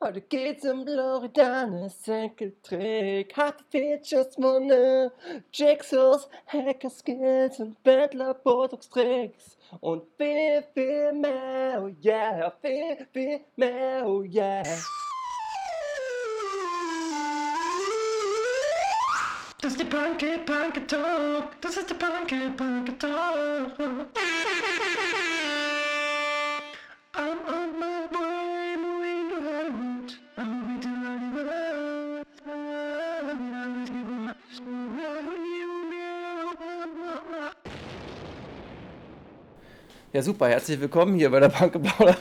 Heute geht's um Floridanes Enkeltrick. Harte Features, Munde, Jigsaws, Hacker Skills und Bettler Botox Tricks. Und viel, viel mehr, oh yeah, viel, viel mehr, oh yeah. Das ist die Punky Punky Talk. Das ist die Punky Punky Talk. I'm on Ja, super, herzlich willkommen hier bei der Punkeplauder.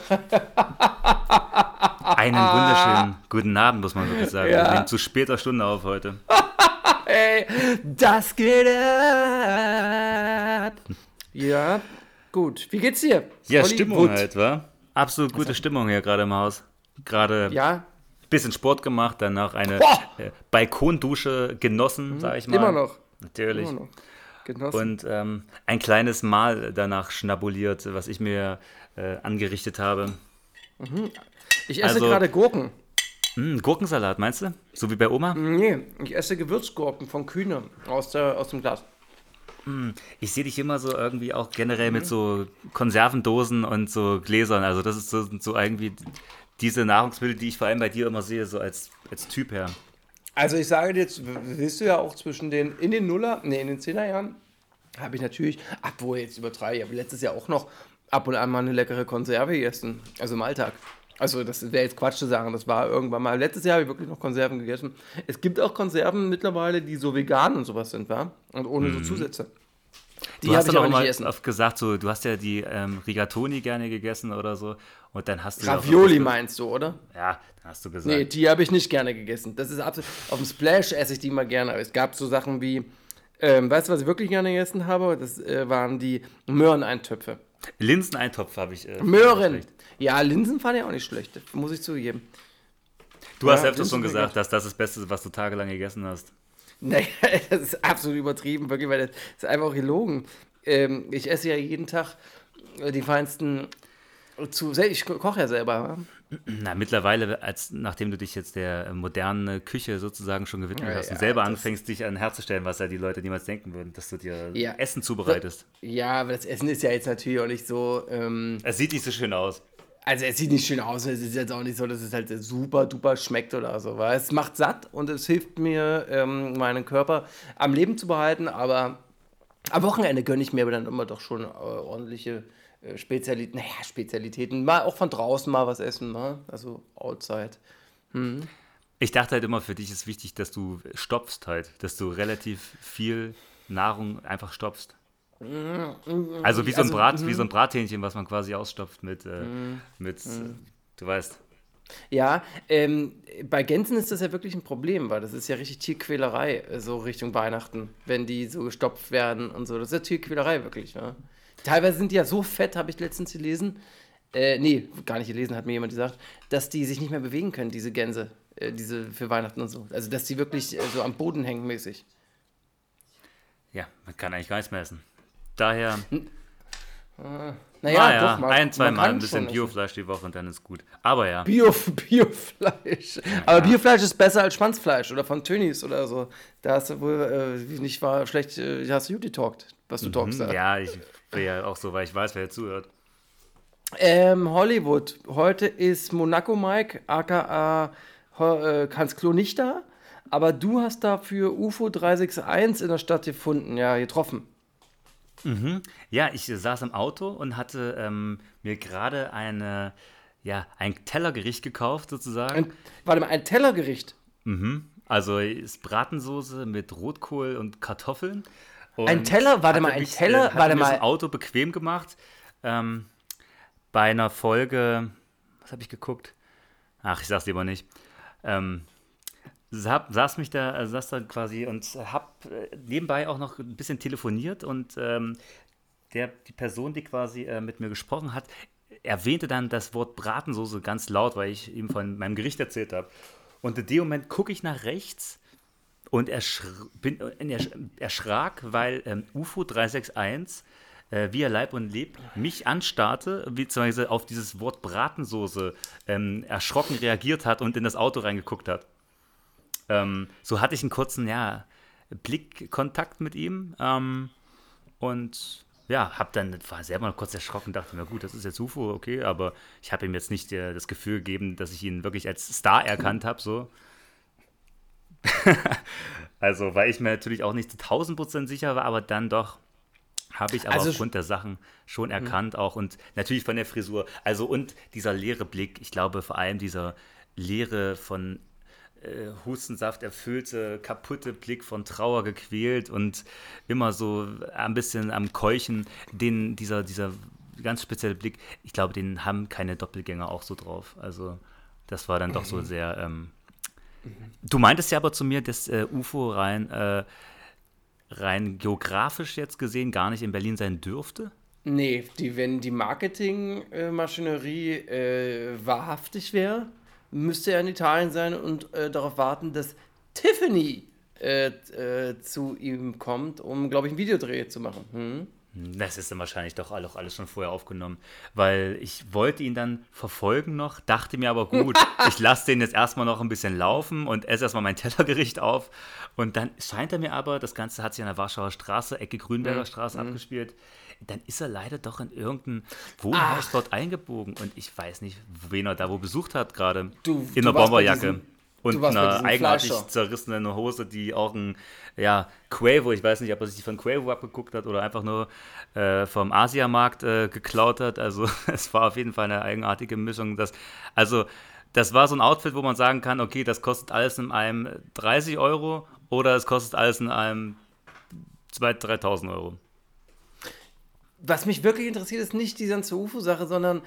Einen wunderschönen guten Abend, muss man wirklich sagen. Ja. Wir nehmen zu später Stunde auf heute. Ey, das geht ab. Ja, gut. Wie geht's dir? Ja, Hollywood? Stimmung halt, wa? Absolut gute Stimmung hier gerade im Haus. Gerade Ja, ein bisschen Sport gemacht, danach eine Boah! äh, Balkondusche genossen, sag ich mal. immer noch. Natürlich. Immer noch. Genossen. Und ähm, ein kleines Mahl danach schnabuliert, was ich mir äh, angerichtet habe. ich esse also- gerade Gurken. Hm, Gurkensalat, meinst du? So wie bei Oma? Nee, ich esse Gewürzgurken von Kühne aus, der, aus dem Glas. Ich sehe dich immer so irgendwie auch generell mit so Konservendosen und so Gläsern. Also das ist so, so irgendwie diese Nahrungsmittel, die ich vor allem bei dir immer sehe, so als, als Typ her. Also ich sage dir jetzt, w- willst du ja auch zwischen den, in den Nuller, nee, in den Zehnerjahren, habe ich natürlich, obwohl jetzt übertreibe ich, aber letztes Jahr auch noch ab und an mal eine leckere Konserve gegessen. Also im Alltag. Also das wäre jetzt Quatsch zu sagen, das war irgendwann mal. Letztes Jahr habe ich wirklich noch Konserven gegessen. Es gibt auch Konserven mittlerweile, die so vegan und sowas sind, wa? Und ohne so Zusätze. Die. Du hast habe ich immer nicht gegessen. oft gesagt, so, du hast ja die ähm, Rigatoni gerne gegessen oder so. Und dann hast du. auch Ravioli meinst du, oder? Ja, dann hast du gesagt. Nee, die habe ich nicht gerne gegessen. Das ist absolut. Auf dem Splash esse ich die mal gerne. Aber es gab so Sachen wie, ähm, weißt du, was ich wirklich gerne gegessen habe? Das äh, waren die Möhreneintöpfe. Linseneintopf habe ich. Äh, Möhren! Ja, Linsen fand ich auch nicht schlecht, muss ich zugeben. Du hast Ja, öfters schon Linsen gesagt, dass das das Beste ist, was du tagelang gegessen hast. Naja, das ist absolut übertrieben, wirklich, weil das ist einfach gelogen. Ähm, ich esse ja jeden Tag äh, die feinsten. Zu, ich ko- koche ja selber. Na, mittlerweile, als, nachdem du dich jetzt der äh, modernen Küche sozusagen schon gewidmet Ja, hast ja, und selber anfängst, dich an herzustellen, was ja die Leute niemals denken würden, dass du dir Ja. Essen zubereitest. Ja, aber das Essen ist ja jetzt natürlich auch nicht so. Ähm, Es sieht nicht so schön aus. Also es sieht nicht schön aus, es ist jetzt auch nicht so, dass es halt super duper schmeckt oder so, weil es macht satt und es hilft mir, ähm, meinen Körper am Leben zu behalten, aber am Wochenende gönne ich mir aber dann immer doch schon äh, ordentliche äh, Spezialitäten, naja, Spezialitäten, mal auch von draußen mal was essen, ne? also outside. Ich dachte halt immer, für dich ist wichtig, dass du stopfst halt, dass du relativ viel Nahrung einfach stopfst. Also wie so ein, Also, Brat, wie so ein Brathähnchen, was man quasi ausstopft mit, äh, mit äh, du weißt. Ja, ähm, bei Gänsen ist das ja wirklich ein Problem, weil das ist ja richtig Tierquälerei, äh, so Richtung Weihnachten, wenn die so gestopft werden und so. Das ist ja Tierquälerei wirklich, ne? Teilweise sind die ja so fett, habe ich letztens gelesen. Äh, nee, gar nicht gelesen, hat mir jemand gesagt, dass die sich nicht mehr bewegen können, diese Gänse, äh, diese für Weihnachten und so. Also, dass die wirklich äh, so am Boden hängen mäßig. Ja, man kann eigentlich gar nichts mehr essen. Daher, Naja, naja, doch, man- ein, zwei Mal ein bisschen schon Biofleisch die Woche und dann ist gut. Aber ja, Bio, Biofleisch. Aber Biofleisch ist besser als Schwanzfleisch oder von Tönnies oder so. Da hast du wohl, äh, nicht war schlecht, äh, hast du gut getalkt, was du talkst. hm, da. ja, ich will ja auch so, weil ich weiß, wer hier zuhört. Ähm, Hollywood. Heute ist Monaco Mike, aka äh, Hans Klo nicht da. Aber du hast dafür UFO 361 in der Stadt gefunden, ja, getroffen. Ja, ich saß im Auto und hatte ähm, mir gerade eine, ja, ein Tellergericht gekauft sozusagen. Ein, warte mal, ein Tellergericht. Also ist Bratensoße mit Rotkohl und Kartoffeln. Und Ein Teller? Warte mal, ein mich, Teller? Äh, hatte Warte mir das mal. Auto bequem gemacht. Ähm, bei einer Folge, was habe ich geguckt? Ach, ich sag's lieber nicht. Ähm, saß mich da, äh, saß da quasi und hab äh, nebenbei auch noch ein bisschen telefoniert und ähm, der, die Person, die quasi äh, mit mir gesprochen hat, erwähnte dann das Wort Bratensoße ganz laut, weil ich ihm von meinem Gericht erzählt habe. Und in dem Moment gucke ich nach rechts und erschr bin, äh, ersch erschrak, weil ähm, UFO 361 äh, wie er Leib und Leb mich anstarrte, beziehungsweise auf dieses Wort Bratensoße ähm, erschrocken reagiert hat und in das Auto reingeguckt hat. Ähm, so hatte ich einen kurzen, ja, Blickkontakt mit ihm ähm, und ja, hab dann, war selber noch kurz erschrocken, dachte mir, gut, das ist jetzt UFO, okay, aber ich habe ihm jetzt nicht äh, das Gefühl gegeben, dass ich ihn wirklich als Star erkannt habe, so. also, weil ich mir natürlich auch nicht zu 1000% sicher war, aber dann doch habe ich aber Also aufgrund der Sachen schon erkannt auch und natürlich von der Frisur. Also und dieser leere Blick, ich glaube vor allem dieser leere von äh, Hustensaft erfüllte, kaputte Blick von Trauer gequält und immer so ein bisschen am Keuchen, den, dieser, dieser ganz spezielle Blick, ich glaube, den haben keine Doppelgänger auch so drauf. Also das war dann doch so sehr. Ähm, Du meintest ja aber zu mir, dass äh, UFO rein, äh, rein geografisch jetzt gesehen gar nicht in Berlin sein dürfte. Nee, die, wenn die Marketingmaschinerie äh, wahrhaftig wäre, müsste er in Italien sein und äh, darauf warten, dass Tiffany äh, äh, zu ihm kommt, um, glaube ich, einen Videodreh zu machen. Hm? Das ist dann wahrscheinlich doch auch alles schon vorher aufgenommen, weil ich wollte ihn dann verfolgen noch, dachte mir aber gut, ich lasse den jetzt erstmal noch ein bisschen laufen und esse erstmal mein Tellergericht auf und dann scheint er mir aber, das Ganze hat sich an der Warschauer Straße, Ecke Grünberger Straße abgespielt, dann ist er leider doch in irgendein Wohnhaus dort eingebogen und ich weiß nicht, wen er da wo besucht hat gerade, Du- in du einer Bomberjacke. Und einer eigenartig Fleischer. zerrissenen Hose, die auch ein, ja, Quavo, ich weiß nicht, ob er sich die von Quavo abgeguckt hat oder einfach nur äh, vom Asiamarkt äh, geklaut hat. Also es war auf jeden Fall eine eigenartige Mischung. Das, also das war so ein Outfit, wo man sagen kann, okay, das kostet alles in einem 30 Euro oder es kostet alles in einem 2.000, 3.000 Euro. Was mich wirklich interessiert, ist nicht die ganze UFO-Sache, sondern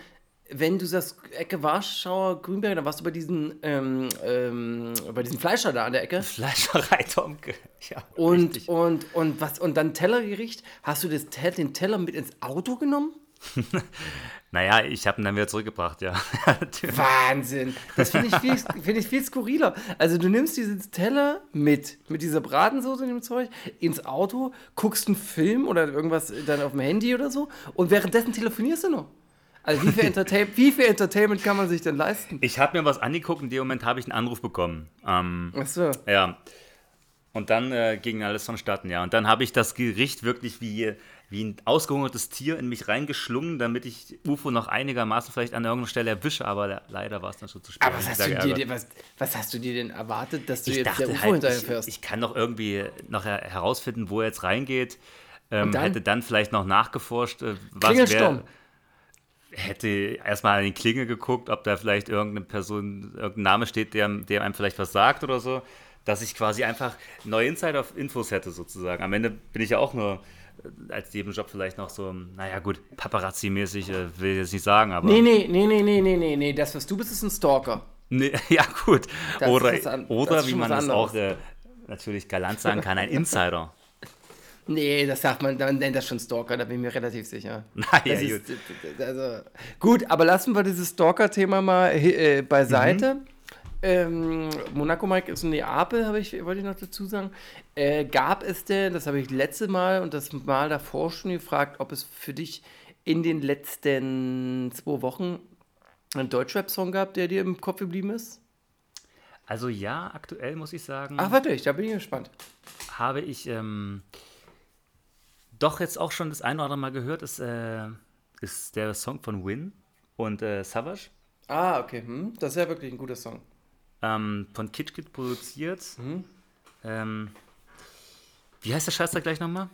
wenn du sagst, Ecke Warschauer, Grünberg, dann warst du bei diesen, ähm, ähm, bei diesem Fleischer da an der Ecke. Fleischerei Tomke. Ja, Und, richtig. und, und was, und dann Tellergericht. Hast du das, den Teller mit ins Auto genommen? Naja, ich habe ihn dann wieder zurückgebracht, ja. Wahnsinn. Das finde ich, viel- find ich viel skurriler. Also du nimmst diesen Teller mit, mit dieser Bratensoße und dem Zeug, ins Auto, guckst einen Film oder irgendwas dann auf dem Handy oder so und währenddessen telefonierst du noch. Also wie viel, Entertain wie viel Entertainment kann man sich denn leisten? Ich habe mir was angeguckt, in dem Moment habe ich einen Anruf bekommen. Ähm, Ach so. Ja. Und dann äh, ging alles vonstatten, ja. Und dann habe ich das Gericht wirklich wie, wie ein ausgehungertes Tier in mich reingeschlungen, damit ich UFO noch einigermaßen vielleicht an irgendeiner Stelle erwische, aber le- leider war es dann schon zu spät. Aber was hast, du dir, was, was hast du dir denn erwartet, dass du ich jetzt dachte der UFO halt, hinterher ich, ich kann doch irgendwie noch her herausfinden, wo er jetzt reingeht. Ähm, dann? hätte dann vielleicht noch nachgeforscht, äh, was Klingelsturm. wär, hätte erstmal an die Klingel geguckt, ob da vielleicht irgendeine Person, irgendein Name steht, der, der einem vielleicht was sagt oder so, dass ich quasi einfach neue Insider-Infos hätte sozusagen. Am Ende bin ich ja auch nur als Nebenjob vielleicht noch so, naja gut, Paparazzi-mäßig äh, will ich jetzt nicht sagen, aber... Nee, nee, nee, nee, nee, nee, nee. Das, was du bist, ist ein Stalker. Nee, ja, gut. Das oder an- das oder wie man es auch äh, natürlich galant sagen kann, ein Insider. Nee, das sagt man, man nennt das schon Stalker, da bin ich mir relativ sicher. Naja, Das gut. ist, also, gut, aber lassen wir dieses Stalker-Thema mal äh, beiseite. Mhm. Ähm, Monaco Mike ist in Neapel, habe ich, wollte ich noch dazu sagen. Äh, gab es denn, das habe ich letzte Mal und das Mal davor schon gefragt, ob es für dich in den letzten zwei Wochen einen Deutschrap-Song gab, der dir im Kopf geblieben ist? Also ja, aktuell muss ich sagen, Ach, wirklich, da bin ich gespannt. habe ich ähm, doch jetzt auch schon das eine oder andere Mal gehört, ist, äh, ist der Song von Win und äh, Savage, Ah, okay, hm, das ist ja wirklich ein guter Song. Ähm, von Kitsch Kid produziert. Mhm. Ähm, wie heißt der Scheiß da gleich nochmal?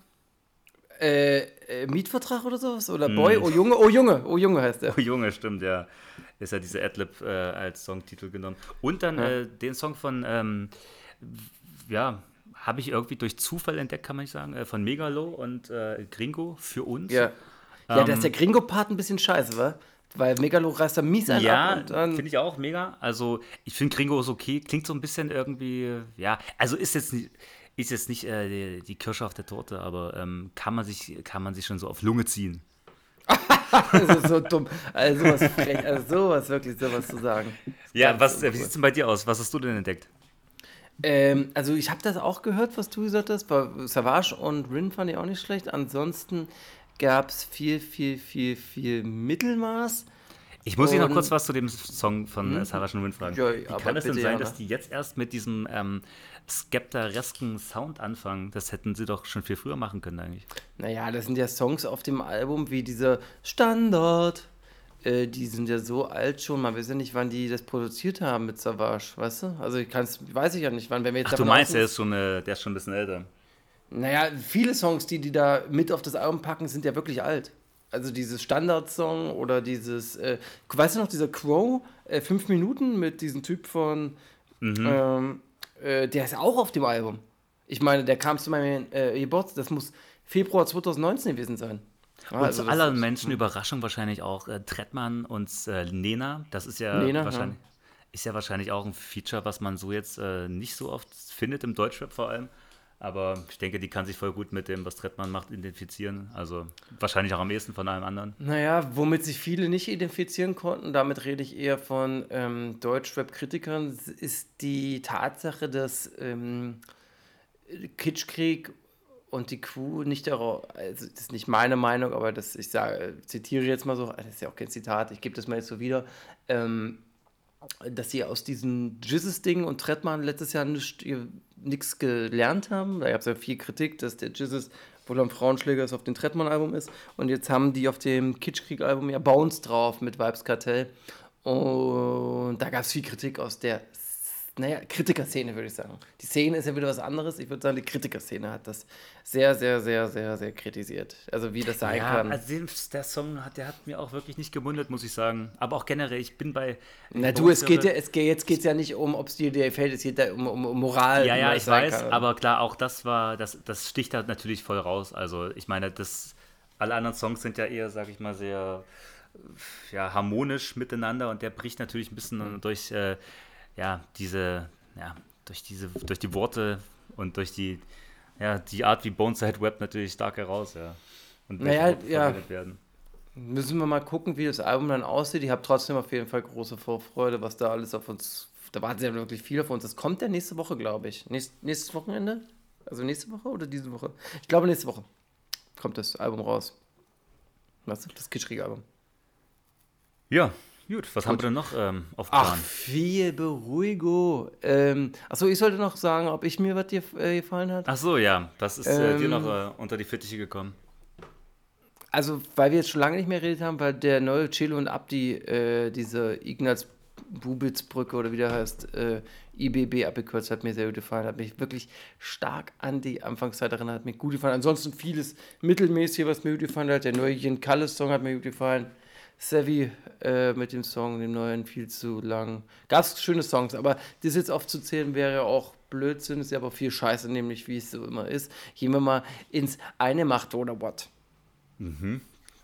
Äh, äh, Mietvertrag oder sowas? Oder Hm. Boy? Oh Junge, oh Junge, oh Junge heißt der. Oh Junge, stimmt, ja. Ist ja diese Adlib äh, als Songtitel genommen. Und dann äh, den Song von, ähm, ja, habe ich irgendwie durch Zufall entdeckt, kann man nicht sagen, äh, von Megalo und äh, Gringo für uns. Ja. Ja, Ähm, da ist der Gringo-Part ein bisschen scheiße, wa? Weil Megalo reißt da mies einen Ja, finde ich auch mega. Also, ich finde Gringo ist okay. Klingt so ein bisschen irgendwie, ja, also ist jetzt nicht, ist jetzt nicht äh, die, die Kirsche auf der Torte, aber ähm, kann, man sich, kann man sich schon so auf Lunge ziehen. das ist so dumm. Also sowas frech, also sowas, wirklich sowas zu sagen. Ja, was, äh, wie uncool. sieht es denn bei dir aus? Was hast du denn entdeckt? Ähm, also ich habe das auch gehört, was du gesagt hast. Bei Savage und Rin fand ich auch nicht schlecht. Ansonsten gab es viel, viel, viel, viel Mittelmaß. Ich muss dich noch Und- kurz was zu dem Song von äh, Sarah Schnumin fragen. Ja, Wie kann es denn sein, Jana. dass die jetzt erst mit diesem ähm, skeptaresken Sound anfangen? Das hätten sie doch schon viel früher machen können eigentlich. Naja, das sind ja Songs auf dem Album wie dieser Standard. Äh, die sind ja so alt schon, man weiß ja nicht, wann die das produziert haben mit Savage, weißt du? Also ich kann's, weiß ich ja nicht, wann, wenn wir jetzt Ach, du meinst, der ist schon, äh, der ist schon ein bisschen älter. Naja, viele Songs, die die da mit auf das Album packen, sind ja wirklich alt. Also dieses Standardsong oder dieses, äh, weißt du noch, dieser Crow, äh, fünf Minuten mit diesem Typ von, ähm, äh, der ist auch auf dem Album. Ich meine, der kam zu meinem äh, Geburtstag, das muss Februar 2019 gewesen sein. Ja, Und also zu aller Menschen Überraschung wahrscheinlich auch äh, Trettmann und äh, Nena. Das ist ja Nena, wahrscheinlich. Ist ja wahrscheinlich auch ein Feature, was man so jetzt äh, nicht so oft findet, im Deutschrap vor allem. Aber ich denke, die kann sich voll gut mit dem, was Trettmann macht, identifizieren. Also wahrscheinlich auch am ehesten von allem anderen. Naja, womit sich viele nicht identifizieren konnten, damit rede ich eher von ähm, Deutschrap-Kritikern, ist die Tatsache, dass ähm, Kitschkrieg und die Crew nicht darauf, also das ist nicht meine Meinung, aber das, ich sage, zitiere jetzt mal so, das ist ja auch kein Zitat, ich gebe das mal jetzt so wieder, ähm, dass sie aus diesem Jizzes-Ding und Trettmann letztes Jahr nichts gelernt haben. Da gab es ja viel Kritik, dass der Jizzes wohl ein Frauenschläger ist auf dem Trettmann-Album ist. Und jetzt haben die auf dem Kitschkrieg-Album ja Bounce drauf mit Vibes Kartell. Und da gab es viel Kritik aus der, naja, Kritikerszene, würde ich sagen. Die Szene ist ja wieder was anderes. Ich würde sagen, die Kritikerszene hat das sehr, sehr, sehr, sehr, sehr kritisiert. Also wie das sein Ja, kann. also der Song hat, der hat mir auch wirklich nicht gewundert, muss ich sagen. Aber auch generell, ich bin bei. Na du, es geht ja, es geht, jetzt geht es ja nicht um, ob es dir gefällt, es geht ja um, um, um Moral. Ja, ja, ich weiß, kann. aber klar, auch das war, das, das sticht halt natürlich voll raus. Also ich meine, das, alle anderen Songs sind ja eher, sag ich mal, sehr ja, harmonisch miteinander und der bricht natürlich ein bisschen durch äh, ja, diese, ja, durch diese, durch die Worte und durch die, ja, die Art, wie Boneside Web natürlich stark heraus, ja. Und Naja, ja. werden. Müssen wir mal gucken, wie das Album dann aussieht. Ich habe trotzdem auf jeden Fall große Vorfreude, was da alles auf uns. Da warten ja wirklich viel auf uns. Das kommt ja nächste Woche, glaube ich. Nächst, nächstes Wochenende? Also nächste Woche oder diese Woche? Ich glaube, nächste Woche kommt das Album raus. Was? Das Kitschkrieg-Album. Ja, gut, was haben wir denn noch ähm, auf Ach, Plan? viel Beruhigo. Ähm, achso, ich sollte noch sagen, ob ich mir was dir äh, gefallen hat. Ach so, ja, das ist äh, dir Ähm, noch äh, unter die Fittiche gekommen. Also, weil wir jetzt schon lange nicht mehr geredet haben, weil der neue Chelo und Abdi, äh, diese Ignaz Bubitz-Brücke oder wie der heißt, äh, IBB abgekürzt, hat mir sehr gut gefallen. Hat mich wirklich stark an die Anfangszeit erinnert, hat mir gut gefallen. Ansonsten vieles mittelmäßig, was mir gut gefallen hat. Der neue Jen Kalles-Song hat mir gut gefallen. Savvy äh, mit dem Song, dem neuen, viel zu lang. Gab schöne Songs, aber das jetzt aufzuzählen wäre ja auch Blödsinn, ist ja aber viel Scheiße, nämlich wie es so immer ist. Gehen wir mal ins eine Macht oder what.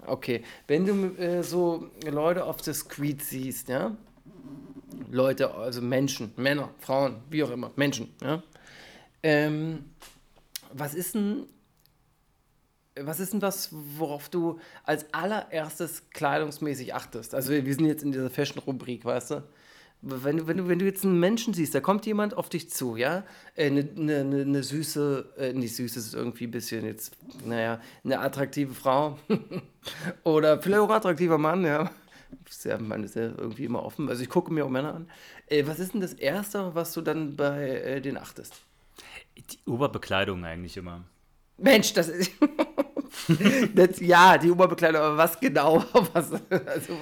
Okay, wenn du äh, so Leute auf der Street siehst, ja, Leute, also Menschen, Männer, Frauen, wie auch immer, Menschen, ja, ähm, was ist denn, was ist denn was, worauf du als allererstes kleidungsmäßig achtest? Also wir sind jetzt in dieser Fashion-Rubrik, weißt du? Wenn du, wenn, du, wenn du jetzt einen Menschen siehst, da kommt jemand auf dich zu, ja? Eine äh, ne, ne, ne süße, äh, nicht süß ist irgendwie ein bisschen jetzt, naja, eine attraktive Frau oder vielleicht auch attraktiver Mann, ja. Sehr, man ist ja irgendwie immer offen. Also ich gucke mir auch Männer an. Äh, was ist denn das Erste, was du dann bei äh, denen achtest? Die Oberbekleidung eigentlich immer. Mensch, das ist. das, ja, die Oberbekleidung, aber was genau? Was, also,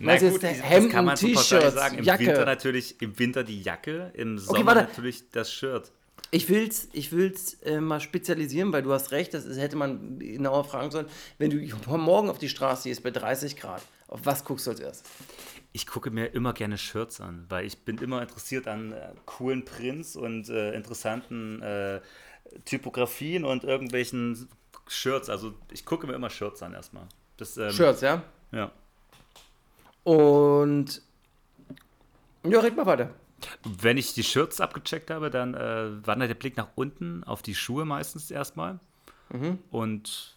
was jetzt das Hemden, kann man T-Shirts, sagen. Im Jacke. Winter natürlich, im Winter die Jacke, im Sommer warte. natürlich das Shirt. Ich will's, ich will's äh, mal spezialisieren, weil du hast recht, das ist, hätte man genauer fragen sollen. Wenn du morgen auf die Straße gehst bei 30 Grad, auf was guckst du als erstes? Ich gucke mir immer gerne Shirts an, weil ich bin immer interessiert an äh, coolen Prints und äh, interessanten äh, Typografien und irgendwelchen Shirts. Also ich gucke mir immer Shirts an erstmal. Das, ähm, Shirts, ja? Ja. Und. Ja, red mal weiter. Wenn ich die Shirts abgecheckt habe, dann äh, wandert der Blick nach unten auf die Schuhe meistens erstmal. Und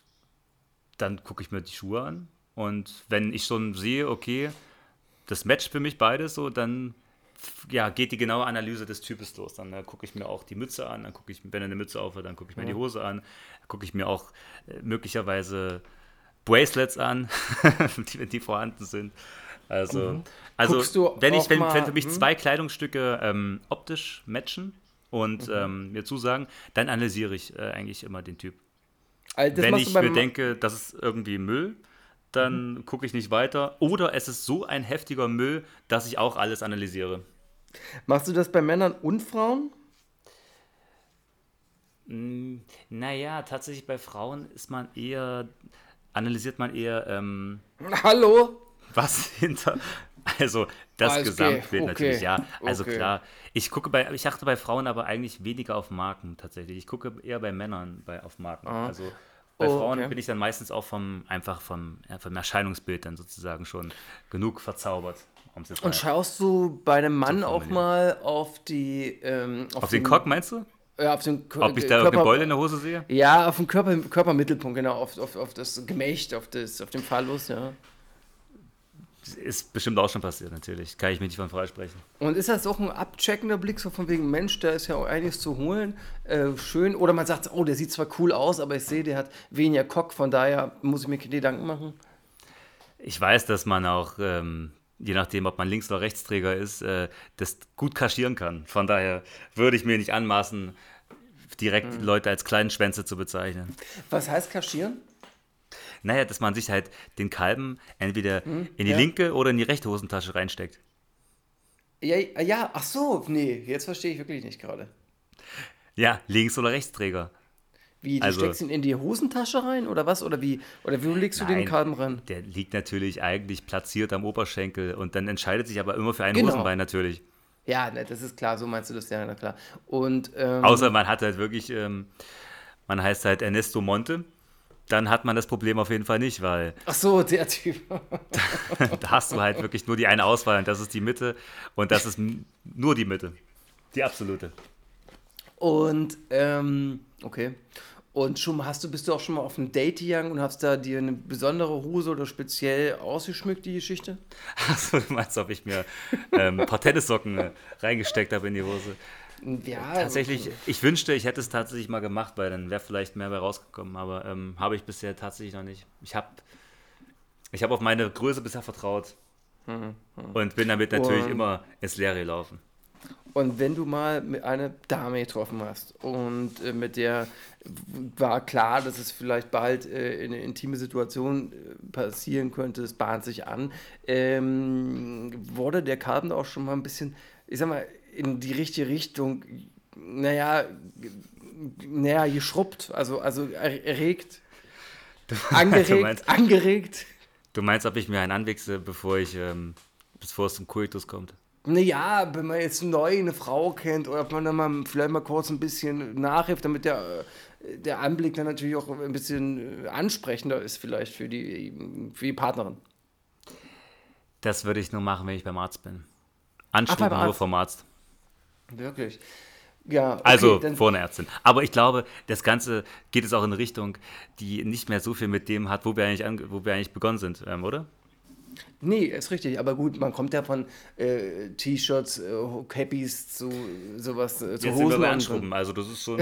dann gucke ich mir die Schuhe an. Und wenn ich schon sehe, okay, das matcht für mich beides so, dann ja, geht die genaue Analyse des Types los. Dann äh, gucke ich mir auch die Mütze an, dann gucke ich, wenn er eine Mütze auf hat, dann gucke ich mir die Hose an, dann gucke ich mir auch äh, möglicherweise Bracelets an, die, die vorhanden sind. Also, also Mhm. Du wenn, ich, wenn, mal, wenn für mich hm? zwei Kleidungsstücke ähm, optisch matchen und Mhm. ähm, mir zusagen, dann analysiere ich äh, eigentlich immer den Typ. Also wenn ich mir denke, das ist irgendwie Müll, dann Mhm. gucke ich nicht weiter. Oder es ist so ein heftiger Müll, dass ich auch alles analysiere. Machst du das bei Männern und Frauen? Mm, Naja, tatsächlich bei Frauen ist man eher, analysiert man eher, ähm, Hallo? was hinter, also das Ah, ist Gesamtbild okay, natürlich, ja. Also okay. klar, ich gucke bei, ich achte bei Frauen aber eigentlich weniger auf Marken tatsächlich. Ich gucke eher bei Männern bei, auf Marken. Also bei Oh, Frauen okay. bin ich dann meistens auch vom, einfach vom, ja, vom Erscheinungsbild dann sozusagen schon genug verzaubert. Und schaust du bei einem Mann auch mal auf die ähm, auf den Cock meinst du? Ja, auf den Ko- Ob ich äh, da Körper- Beule in der Hose sehe? Ja, auf dem Körper, Körpermittelpunkt, genau, auf, auf, auf das Gemächt, auf, das, auf den Phallus, ja. Ist bestimmt auch schon passiert, natürlich. Kann ich mir nicht von freisprechen. Und ist das auch ein abcheckender Blick, so von wegen, Mensch, da ist ja auch einiges zu holen, äh, schön. Oder man sagt, oh, der sieht zwar cool aus, aber ich sehe, der hat weniger Cock, von daher muss ich mir keine Gedanken machen. Ich weiß, dass man auch, ähm, je nachdem, ob man Links- oder Rechtsträger ist, äh, das gut kaschieren kann. Von daher würde ich mir nicht anmaßen, direkt Mhm. Leute als kleinen Schwänze zu bezeichnen. Was heißt kaschieren? Naja, dass man sich halt den Kalben entweder in die ja. linke oder in die rechte Hosentasche reinsteckt. Ja, ja, ach so, nee, jetzt verstehe ich wirklich nicht gerade. Ja, Links- oder Rechtsträger. Wie, du Also- steckst ihn in die Hosentasche rein oder was? Oder wie? Oder wie legst du den Nein, Kalben rein? Der liegt natürlich eigentlich platziert am Oberschenkel und dann entscheidet sich aber immer für ein Genau. Hosenbein natürlich. Ja, ne, das ist klar, so meinst du das, ja, na klar. Und, ähm, Außer man hat halt wirklich, ähm, man heißt halt Ernesto Monte, dann hat man das Problem auf jeden Fall nicht, weil ach so, der Typ. da hast du halt wirklich nur die eine Auswahl und das ist die Mitte und das ist nur die Mitte. Die absolute. Und, ähm, okay. Und schon hast du, bist du auch schon mal auf ein Date gegangen und hast da dir eine besondere Hose oder speziell ausgeschmückt, die Geschichte? Achso, du meinst, ob ich mir ähm, ein paar Tennissocken äh, reingesteckt habe in die Hose. Ja, Tatsächlich, ich wünschte, ich hätte es tatsächlich mal gemacht, weil dann wäre vielleicht mehr bei rausgekommen, aber ähm, habe ich bisher tatsächlich noch nicht. Ich habe ich hab auf meine Größe bisher vertraut und bin damit natürlich Und- immer ins Leere gelaufen. Und wenn du mal mit einer Dame getroffen hast und äh, mit der war klar, dass es vielleicht bald äh, in eine intime Situation äh, passieren könnte, es bahnt sich an, ähm, wurde der Kalben da auch schon mal ein bisschen, ich sag mal, in die richtige Richtung, naja, naja, geschrubbt, also, also er- erregt, angeregt, meinst- angeregt. Du meinst, ob ich mir einen anwichse, bevor ich, ähm, bevor es zum Koitus kommt? Naja, wenn man jetzt neu eine Frau kennt oder ob man dann mal vielleicht mal kurz ein bisschen nachhilft, damit der, äh, der Anblick dann natürlich auch ein bisschen äh, ansprechender ist, vielleicht für die, für die Partnerin. Das würde ich nur machen, wenn ich beim Arzt bin. Beim nur vom Arzt. Wirklich. Ja, okay, Also dann, vor einer Ärztin. Aber ich glaube, das Ganze geht jetzt auch in eine Richtung, die nicht mehr so viel mit dem hat, wo wir eigentlich, wo wir eigentlich begonnen sind, ähm, oder? Nee, ist richtig. Aber gut, man kommt ja von äh, T-Shirts, äh, Cappies zu sowas, äh, zu Jetzt sind Hosen Anschrubben. Also das ist schon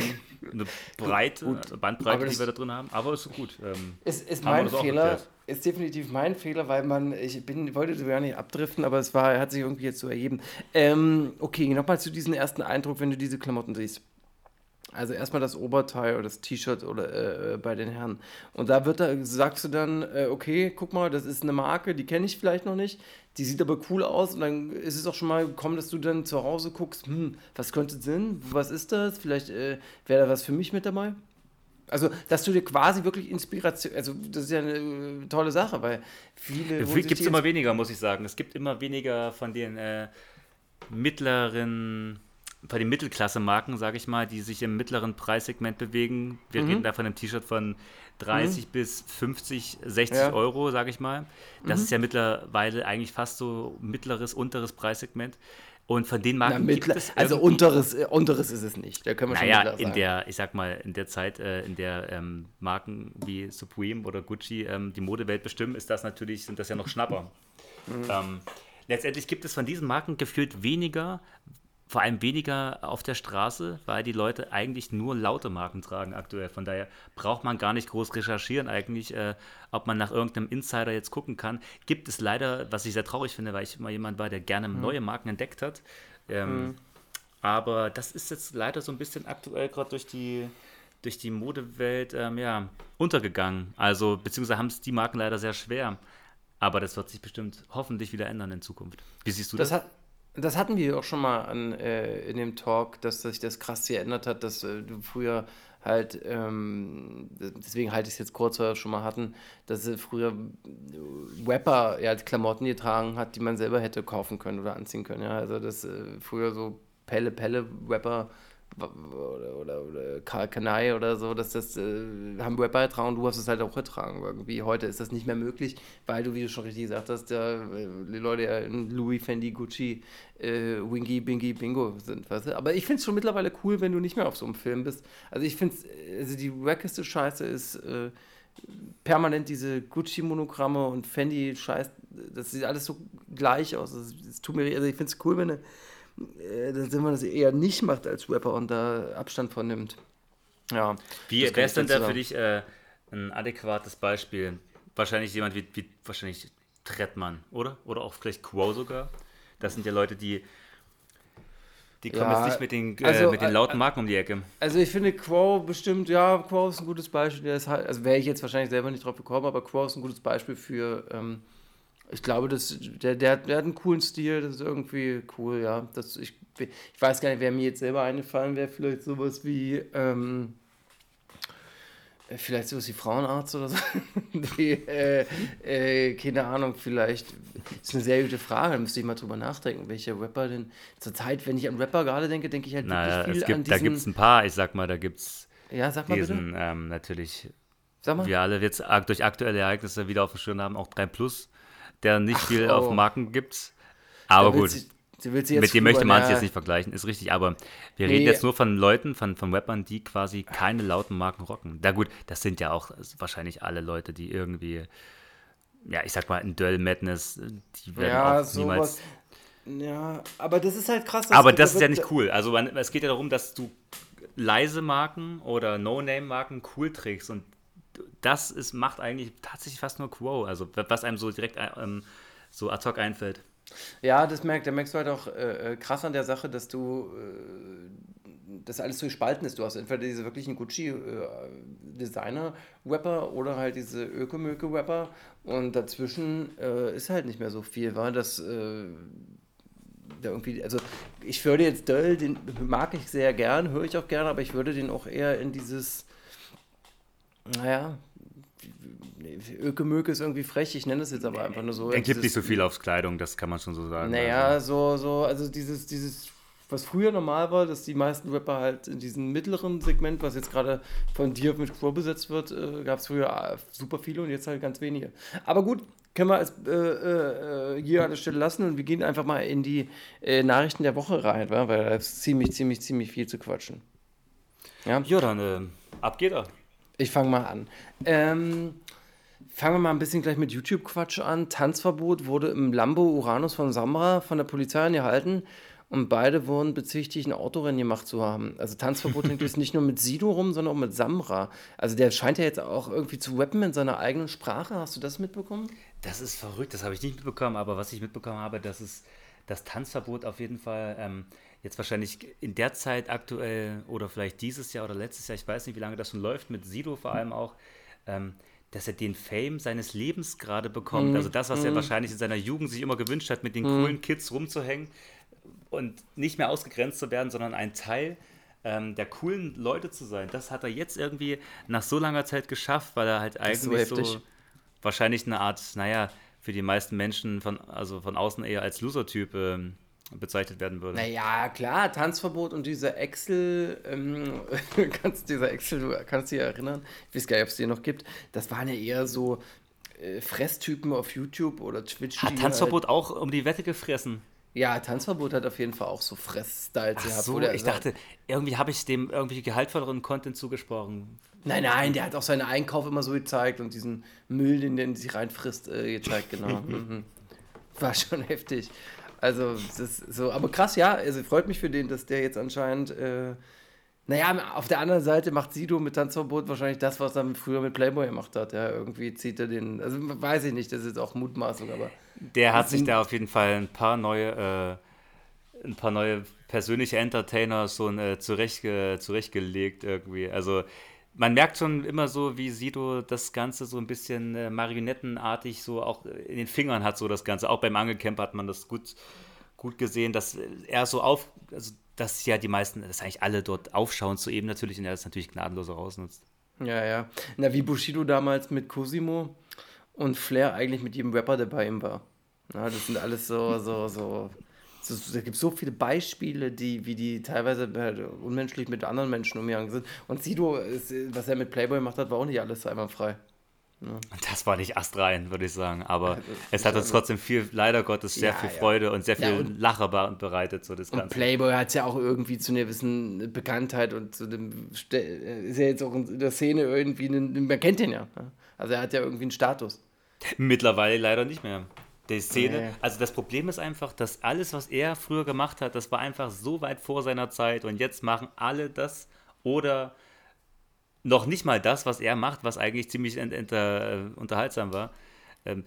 eine Breite, also Bandbreite, die wir da drin haben. Aber ist gut. Ähm, Ist, ist mein Fehler. Ist definitiv mein Fehler, weil man, ich bin, wollte so gar nicht abdriften, aber es war, hat sich irgendwie jetzt so ergeben. Ähm, okay, nochmal zu diesem ersten Eindruck, wenn du diese Klamotten siehst. Also erstmal das Oberteil oder das T-Shirt oder äh, bei den Herren. Und da wird da, sagst du dann, äh, okay, guck mal, das ist eine Marke, die kenne ich vielleicht noch nicht, die sieht aber cool aus und dann ist es auch schon mal gekommen, dass du dann zu Hause guckst, hm, was könnte Sinn, was ist das, vielleicht äh, wäre da was für mich mit dabei? Also, dass du dir quasi wirklich Inspiration, also das ist ja eine äh, tolle Sache, weil viele. Gibt es die immer weniger, muss ich sagen. Es gibt immer weniger von den äh, mittleren, von den Mittelklasse-Marken, sage ich mal, die sich im mittleren Preissegment bewegen. Wir Mhm. reden da von einem T-Shirt von 30 bis 50, 60 Ja. Euro, sage ich mal. Das Mhm. ist ja mittlerweile eigentlich fast so mittleres, unteres Preissegment. Und von den Na, Marken mittler, gibt es also unteres, äh, unteres ist es nicht. Da können wir schon naja, mittler in der, ich sag mal, in der Zeit, äh, in der ähm, Marken wie Supreme oder Gucci ähm, die Modewelt bestimmen, ist das natürlich, sind das ja noch Schnapper. Mhm. Ähm, letztendlich gibt es von diesen Marken gefühlt weniger, vor allem weniger auf der Straße, weil die Leute eigentlich nur laute Marken tragen aktuell. Von daher braucht man gar nicht groß recherchieren eigentlich, äh, ob man nach irgendeinem Insider jetzt gucken kann. Gibt es leider, was ich sehr traurig finde, weil ich immer jemand war, der gerne neue Marken entdeckt hat. Ähm, Aber das ist jetzt leider so ein bisschen aktuell gerade durch die durch die Modewelt ähm, ja, untergegangen. Also, beziehungsweise haben es die Marken leider sehr schwer. Aber das wird sich bestimmt hoffentlich wieder ändern in Zukunft. Wie siehst du das? Das, hat, das hatten wir auch schon mal an, äh, in dem Talk, dass sich das krass geändert hat, dass äh, du früher halt, ähm, deswegen halte ich es jetzt kurz, weil wir schon mal hatten, dass äh, früher äh, Rapper ja Klamotten getragen hat, die man selber hätte kaufen können oder anziehen können. Ja? Also dass äh, früher so Pelle Pelle Rapper oder, oder, oder Karl Kanai oder so, dass das äh, haben Rapper getragen und du hast es halt auch getragen. Irgendwie heute ist das nicht mehr möglich, weil du, wie du schon richtig gesagt hast, ja, äh, die Leute ja in Louis, Fendi, Gucci, äh, Wingy, Bingy, Bingo sind. Weißt du? Aber ich finde es schon mittlerweile cool, wenn du nicht mehr auf so einem Film bist. Also ich finde, also die wackeste Scheiße ist äh, permanent diese Gucci-Monogramme und Fendi-Scheiß, das sieht alles so gleich aus. Das, das tut mir, also ich finde es cool, wenn du äh, wenn man das eher nicht macht als Rapper und da Abstand von nimmt. Ja. Wie wäre es denn da für dich äh, ein adäquates Beispiel? Wahrscheinlich jemand wie, wie wahrscheinlich Trettmann, oder? Oder auch vielleicht Quo sogar. Das sind ja Leute, die die kommen Ja, jetzt nicht mit den, äh, also, mit den äh, lauten Marken um die Ecke. Also ich finde Quo bestimmt, ja, Quo ist ein gutes Beispiel. Halt, also wäre ich jetzt wahrscheinlich selber nicht drauf gekommen, aber Quo ist ein gutes Beispiel für, ähm, ich glaube, das, der, der, hat- der hat einen coolen Stil, das ist irgendwie cool, ja. Das, ich, ich weiß gar nicht, wer mir jetzt selber eingefallen wäre, vielleicht sowas wie, ähm, äh, vielleicht sowas wie Frauenarzt oder so. Die, äh, äh, keine Ahnung, vielleicht. ist eine sehr gute Frage, da müsste ich mal drüber nachdenken, welcher Rapper denn. Zurzeit, wenn ich an Rapper gerade denke, denke ich halt Naja, wirklich viel an gibt, da diesen. gibt es ein paar, ich sag mal, da gibt es ja, sag mal diesen ähm, natürlich, Sag mal. wir alle jetzt ak- durch aktuelle Ereignisse wieder auf dem Schirm haben, auch 3 Plus, der nicht Ach, viel oh. auf Marken gibt. Aber gut. sie- sie Mit dem möchte man es jetzt nicht vergleichen, ist richtig, aber wir Nee. reden jetzt nur von Leuten, von, von Rappern, die quasi keine lauten Marken rocken. Na gut, das sind ja auch wahrscheinlich alle Leute, die irgendwie, ja, ich sag mal, in Duell Madness, die werden Ja, auch niemals. sowas. Ja, aber das ist halt krass. Aber das ist ja nicht cool. Also man, es geht ja darum, dass du leise Marken oder No-Name-Marken cool trägst und das ist, macht eigentlich tatsächlich fast nur Quo, also was einem so direkt ähm, so ad hoc einfällt. Ja, das merkt, da merkst du halt auch äh, äh, krass an der Sache, dass du äh, das alles so gespalten ist. Du hast entweder diese wirklichen Gucci-Designer-Rapper oder halt diese Ökomöke-Rapper und dazwischen äh, ist halt nicht mehr so viel, weil das äh, da irgendwie, also ich würde jetzt Döll, den mag ich sehr gern, höre ich auch gerne, aber ich würde den auch eher in dieses, naja, Ökomöke ist irgendwie frech, ich nenne das jetzt aber einfach nur so. Er gibt nicht so viel aufs Kleidung, das kann man schon so sagen. naja, Also, so, so, also dieses, dieses, was früher normal war, dass die meisten Rapper halt in diesem mittleren Segment, was jetzt gerade von dir mit Crow besetzt wird, äh, gab es früher äh, super viele und jetzt halt ganz wenige. Aber gut, können wir als äh, äh, hier an der Stelle lassen und wir gehen einfach mal in die äh, Nachrichten der Woche rein, weil da ist ziemlich, ziemlich, ziemlich viel zu quatschen. Ja, ja, dann äh, ab geht er. Ich fange mal an. Ähm, fangen wir mal ein bisschen gleich mit YouTube-Quatsch an. Tanzverbot wurde im Lambo Uranus von Samra von der Polizei angehalten und beide wurden bezichtigt, ein Autorennen gemacht zu haben. Also Tanzverbot hängt jetzt nicht nur mit Sido rum, sondern auch mit Samra. Also der scheint ja jetzt auch irgendwie zu rappen in seiner eigenen Sprache. Hast du das mitbekommen? Das ist verrückt, das habe ich nicht mitbekommen, aber was ich mitbekommen habe, dass es das Tanzverbot auf jeden Fall ähm, jetzt wahrscheinlich in der Zeit aktuell oder vielleicht dieses Jahr oder letztes Jahr, ich weiß nicht, wie lange das schon läuft, mit Sido vor allem auch, ähm, dass er den Fame seines Lebens gerade bekommt. Also das, was er wahrscheinlich in seiner Jugend sich immer gewünscht hat, mit den coolen Kids rumzuhängen und nicht mehr ausgegrenzt zu werden, sondern ein Teil ähm, der coolen Leute zu sein. Das hat er jetzt irgendwie nach so langer Zeit geschafft, weil er halt so eigentlich so, heftig. wahrscheinlich eine Art, naja, für die meisten Menschen von, also von außen eher als Loser-Typ ähm, bezeichnet werden würde. Naja, klar, Tanzverbot und dieser Excel, ähm, kannst dieser Excel, du kannst dich erinnern, ich weiß gar nicht, ob es den noch gibt, das waren ja eher so äh, Fresstypen auf YouTube oder Twitch. Hat die Tanzverbot auch um die Wette gefressen? Halt, ja, Tanzverbot hat auf jeden Fall auch so Fress-Styles gehabt. so, wo der ich dachte, irgendwie habe ich dem irgendwie gehaltvolleren Content zugesprochen. Nein, nein, der hat auch seinen Einkauf immer so gezeigt und diesen Müll, den der sich reinfrisst, äh, gezeigt, genau. mhm. War schon heftig. Also, das ist so, aber krass, ja, also freut mich für den, dass der jetzt anscheinend, äh, naja, auf der anderen Seite macht Sido mit Tanzverbot wahrscheinlich das, was er früher mit Playboy gemacht hat. Ja, irgendwie zieht er den, also weiß ich nicht, das ist jetzt auch Mutmaßung, aber Der hat sich da auf jeden Fall ein paar neue, äh, ein paar neue persönliche Entertainer so äh, zurecht, zurechtgelegt irgendwie. Also man merkt schon immer so, wie Sido das Ganze so ein bisschen äh, marionettenartig so auch in den Fingern hat, so das Ganze. Auch beim Angelcamp hat man das gut, gut gesehen, dass er so auf, also dass ja die meisten, dass eigentlich alle dort aufschauen zu ihm natürlich und er das natürlich gnadenlos ausnutzt. Ja, ja. Na, wie Bushido damals mit Cosimo und Flair eigentlich mit jedem Rapper, der bei ihm war. Ja, das sind alles so, so, so. Da gibt es so viele Beispiele, die, wie die teilweise halt unmenschlich mit anderen Menschen umgegangen sind. Und Sido, ist, was er mit Playboy gemacht hat, war auch nicht alles einwandfrei. Das war nicht astrein, würde ich sagen. Aber das es hat uns also- trotzdem viel, leider Gottes, sehr Ja, viel ja. Freude und sehr Ja, viel und- Lacher be- bereitet, so das Und Ganze. Playboy hat es ja auch irgendwie zu einer gewissen Bekanntheit und zu dem, ist ja jetzt auch in der Szene irgendwie, einen, man kennt den ja. ne? Also er hat ja irgendwie einen Status. Mittlerweile leider nicht mehr. Die Szene, Nee. also das Problem ist einfach, dass alles, was er früher gemacht hat, das war einfach so weit vor seiner Zeit und jetzt machen alle das oder noch nicht mal das, was er macht, was eigentlich ziemlich äh, unterhaltsam war. Ähm,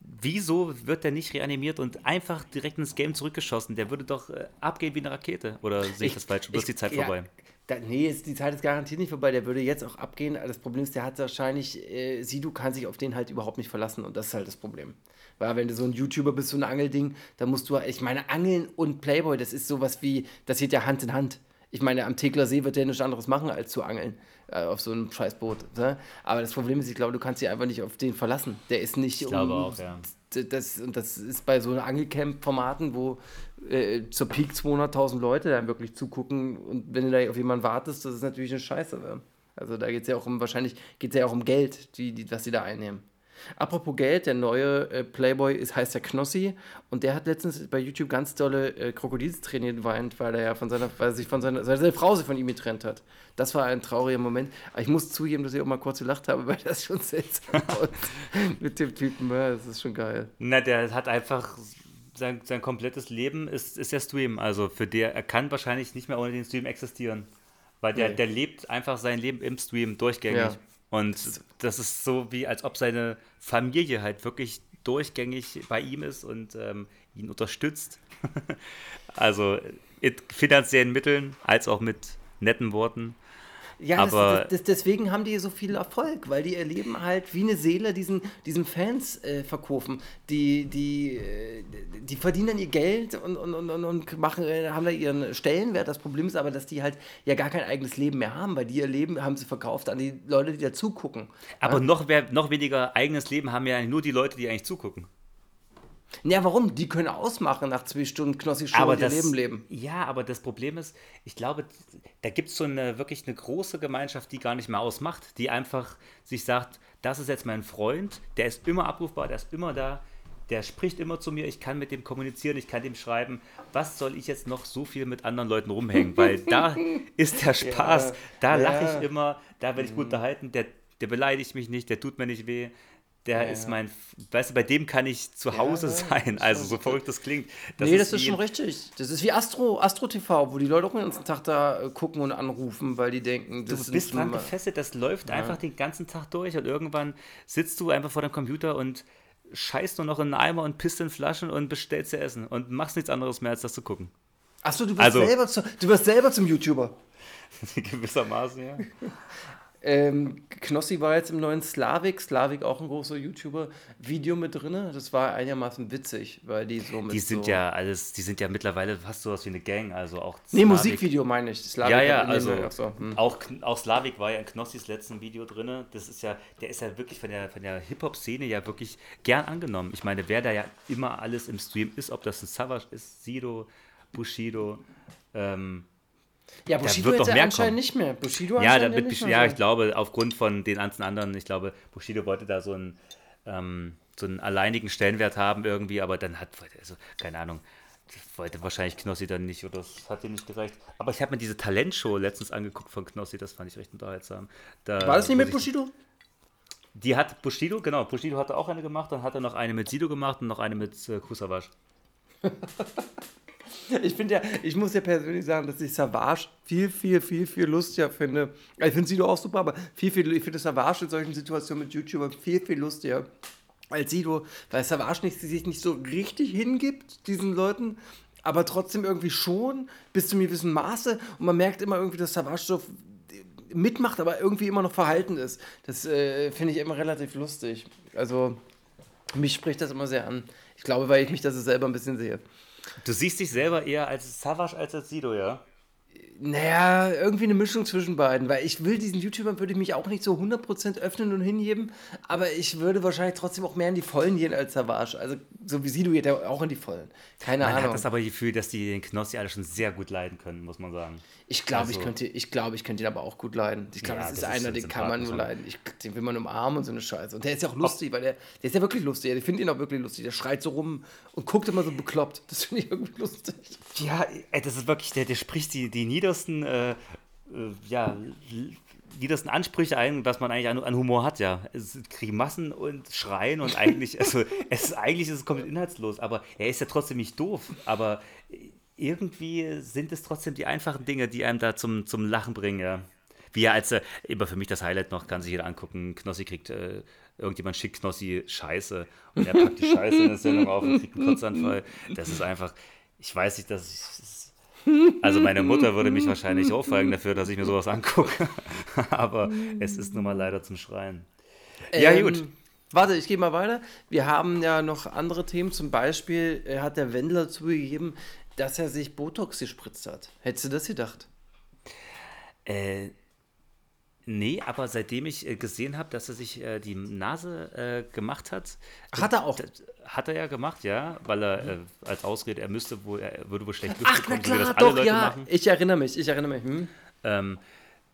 wieso wird der nicht reanimiert und einfach direkt ins Game zurückgeschossen? Der würde doch äh, abgehen wie eine Rakete. Oder sehe ich, das falsch? Oder ist die Zeit ja, vorbei? Da, nee, ist, die Zeit ist garantiert nicht vorbei. Der würde jetzt auch abgehen. Das Problem ist, der hat wahrscheinlich, äh, Sido kann sich auf den halt überhaupt nicht verlassen und das ist halt das Problem. Weil wenn du so ein YouTuber bist, so ein Angelding, dann musst du, ich meine, Angeln und Playboy, das ist sowas wie, das geht ja Hand in Hand. Ich meine, am Tegler See wird der nichts anderes machen, als zu angeln äh, auf so einem Scheißboot. Ne? Aber das Problem ist, ich glaube, du kannst dich einfach nicht auf den verlassen. Der ist nicht Ich glaube auch, ja. das, und das ist bei so Angelcamp-Formaten, wo äh, zur Peak 200.000 Leute dann wirklich zugucken und wenn du da auf jemanden wartest, das ist natürlich eine Scheiße. Also da geht es ja auch um, wahrscheinlich geht es ja auch um Geld, die, die, was sie da einnehmen. Apropos Geld, der neue äh, Playboy ist, heißt ja Knossi und der hat letztens bei YouTube ganz dolle äh, Krokodilstränen geweint, weil er ja von seiner, weil sich von seiner, seine Frau sich von ihm getrennt hat. Das war ein trauriger Moment. Aber ich muss zugeben, dass ich auch mal kurz gelacht habe, weil das schon seltsam aus mit dem Typen. Ja, das ist schon geil. Na, der hat einfach sein, sein komplettes Leben ist, ist der Stream. Also für der, er kann wahrscheinlich nicht mehr ohne den Stream existieren. Weil der, Nee. der lebt einfach sein Leben im Stream durchgängig. Ja. Und das ist so wie, als ob seine Familie halt wirklich durchgängig bei ihm ist und ähm, ihn unterstützt. also mit finanziellen Mitteln als auch mit netten Worten. Ja, Aber- das, das, deswegen haben die so viel Erfolg, weil die ihr Leben halt wie eine Seele diesen, diesen Fans äh, verkaufen. Die, die, äh, die verdienen dann ihr Geld und, und, und, und- machen, äh, haben da ihren Stellenwert. Das Problem ist aber, dass die halt ja gar kein eigenes Leben mehr haben, weil die ihr Leben haben sie verkauft an die Leute, die da zugucken. Aber noch, wer, noch weniger eigenes Leben haben ja nur die Leute, die eigentlich zugucken. Ja, warum? Die können ausmachen nach zwei Stunden Knossi Show aber das, Leben leben. Ja, aber das Problem ist, ich glaube, da gibt es so eine wirklich eine große Gemeinschaft, die gar nicht mehr ausmacht, die einfach sich sagt, das ist jetzt mein Freund, der ist immer abrufbar, der ist immer da, der spricht immer zu mir, ich kann mit dem kommunizieren, ich kann dem schreiben. Was soll ich jetzt noch so viel mit anderen Leuten rumhängen? Weil da ist der Spaß, da lache ja. Mhm. ich immer, da werde ich gut unterhalten, der, der beleidigt mich nicht, der tut mir nicht weh. Der ist mein, weißt du, bei dem kann ich zu Hause sein. Also so verrückt das klingt. nee, das ist schon richtig. Das ist wie Astro, Astro TV, wo die Leute auch den ganzen Tag da äh, gucken und anrufen, weil die denken, das Du sind bist dran gefesselt, das läuft einfach den ganzen Tag durch und irgendwann sitzt du einfach vor deinem Computer und scheißt nur noch in einen Eimer und pisst in Flaschen und bestellst dir Essen und machst nichts anderes mehr, als das zu gucken. Achso, du, Also- selber zu, du wirst selber zum YouTuber. Gewissermaßen, ja. Ähm, Knossi war jetzt im neuen Slavik, Slavik auch ein großer YouTuber, Video mit drin. Das war einigermaßen witzig, weil die so mit Die sind so ja alles, die sind ja mittlerweile fast sowas wie eine Gang, also auch Nee, Slavik- Musikvideo meine ich. Slavik Ja, ja, nee, also nee, ach so, hm. auch, auch Slavik war ja in Knossis letzten Video drin. Das ist ja, der ist ja wirklich von der, von der Hip-Hop-Szene ja wirklich gern angenommen. Ich meine, wer da ja immer alles im Stream ist, ob das ein Savage ist, Sido, Bushido, ähm, Ja, Bushido wird noch ja mehr anscheinend kommen. nicht mehr. Bushido Ja, damit, nicht ja, mehr. ich glaube, aufgrund von den ganzen anderen, ich glaube, Bushido wollte da so einen, ähm, so einen alleinigen Stellenwert haben irgendwie, aber dann hat, also, keine Ahnung, wollte wahrscheinlich Knossi dann nicht oder es hat ihm nicht gereicht. Aber ich habe mir diese Talentshow letztens angeguckt von Knossi, das fand ich recht unterhaltsam. Da, War das nicht mit Bushido? Die hat Bushido, genau, Bushido hatte auch eine gemacht, dann hat er noch eine mit Sido gemacht und noch eine mit äh, Kusawasch. Ich finde ja, ich muss ja persönlich sagen, dass ich Savage viel, viel, viel, viel lustiger finde. Ich finde Sido auch super, aber viel, viel, ich finde Savage in solchen Situationen mit YouTubern viel, viel lustiger als Sido, weil Savage nicht, sich nicht so richtig hingibt, diesen Leuten, aber trotzdem irgendwie schon, bis zu einem gewissen Maße. Und man merkt immer irgendwie, dass Savage so mitmacht, aber irgendwie immer noch verhalten ist. Das äh, finde ich immer relativ lustig. Also, mich spricht das immer sehr an. Ich glaube, weil ich mich das selber ein bisschen sehe. Du siehst dich selber eher als Savage als als Sido, ja? Naja, irgendwie eine Mischung zwischen beiden, weil ich will diesen YouTubern würde ich mich auch nicht so 100% öffnen und hingeben, aber ich würde wahrscheinlich trotzdem auch mehr in die Vollen gehen als Savage. Also so wie Sido geht er auch in die Vollen. Keine Man Ahnung. hat das aber Gefühl, dass die den Knossi alle schon sehr gut leiden können, muss man sagen. Ich glaube, ich Also- könnte, ich glaube, ich könnte ihn aber auch gut leiden. Ich glaube, Ja, das ist das ist einer, ein den kann man nur leiden. Ich, den will man umarmen und so eine Scheiße. Und der ist ja auch lustig, weil der, der ist ja wirklich lustig. Ich finde ihn auch wirklich lustig. Der schreit so rum und guckt immer so bekloppt. Das finde ich irgendwie lustig. Ja, ey, das ist wirklich, der, der spricht die, die niedersten, äh, äh, ja, niedersten Ansprüche ein, was man eigentlich an, an Humor hat, ja. Es Grimassen und Schreien und eigentlich, also es ist, eigentlich ist es komplett inhaltslos, aber er ist ja trotzdem nicht doof, aber irgendwie sind es trotzdem die einfachen Dinge, die einem da zum, zum Lachen bringen, ja. Wie er als, äh, immer für mich das Highlight noch, kann sich jeder angucken, Knossi kriegt, äh, irgendjemand schickt Knossi Scheiße und er packt die Scheiße in der Sendung auf und kriegt einen Kurzanfall. Das ist einfach, ich weiß nicht, dass ich, also meine Mutter würde mich wahrscheinlich ohrfeigen dafür, dass ich mir sowas angucke, aber es ist nun mal leider zum Schreien. Ja, Ähm, gut. Warte, ich gehe mal weiter. Wir haben ja noch andere Themen. Zum Beispiel äh, hat der Wendler zugegeben, dass er sich Botox gespritzt hat. Hättest du das gedacht? Äh, nee, aber seitdem ich äh, gesehen habe, dass er sich äh, die Nase äh, gemacht hat. Hat er auch. Das hat er ja gemacht, ja, weil er äh, als Ausrede, er müsste wohl, er würde wohl schlecht Luft Ach, na bekommen, so wie klar, das alle doch, Leute ja. machen. Ich erinnere mich, ich erinnere mich. Hm? Ähm,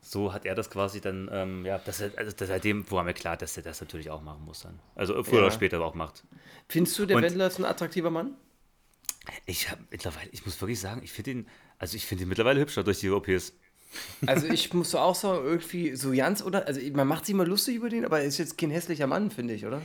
so hat er das quasi dann, ähm, ja, dass er, also seitdem war mir klar, dass er das natürlich auch machen muss dann. Also früher Ja. oder später auch macht. Findest du, der Und- Wendler ist ein attraktiver Mann? Ich habe mittlerweile, ich muss wirklich sagen, ich finde ihn, also ich finde ihn mittlerweile hübscher durch die OPs. Also ich muss so auch sagen, irgendwie so ganz, oder? Also man macht sich immer lustig über den, aber er ist jetzt kein hässlicher Mann, finde ich, oder?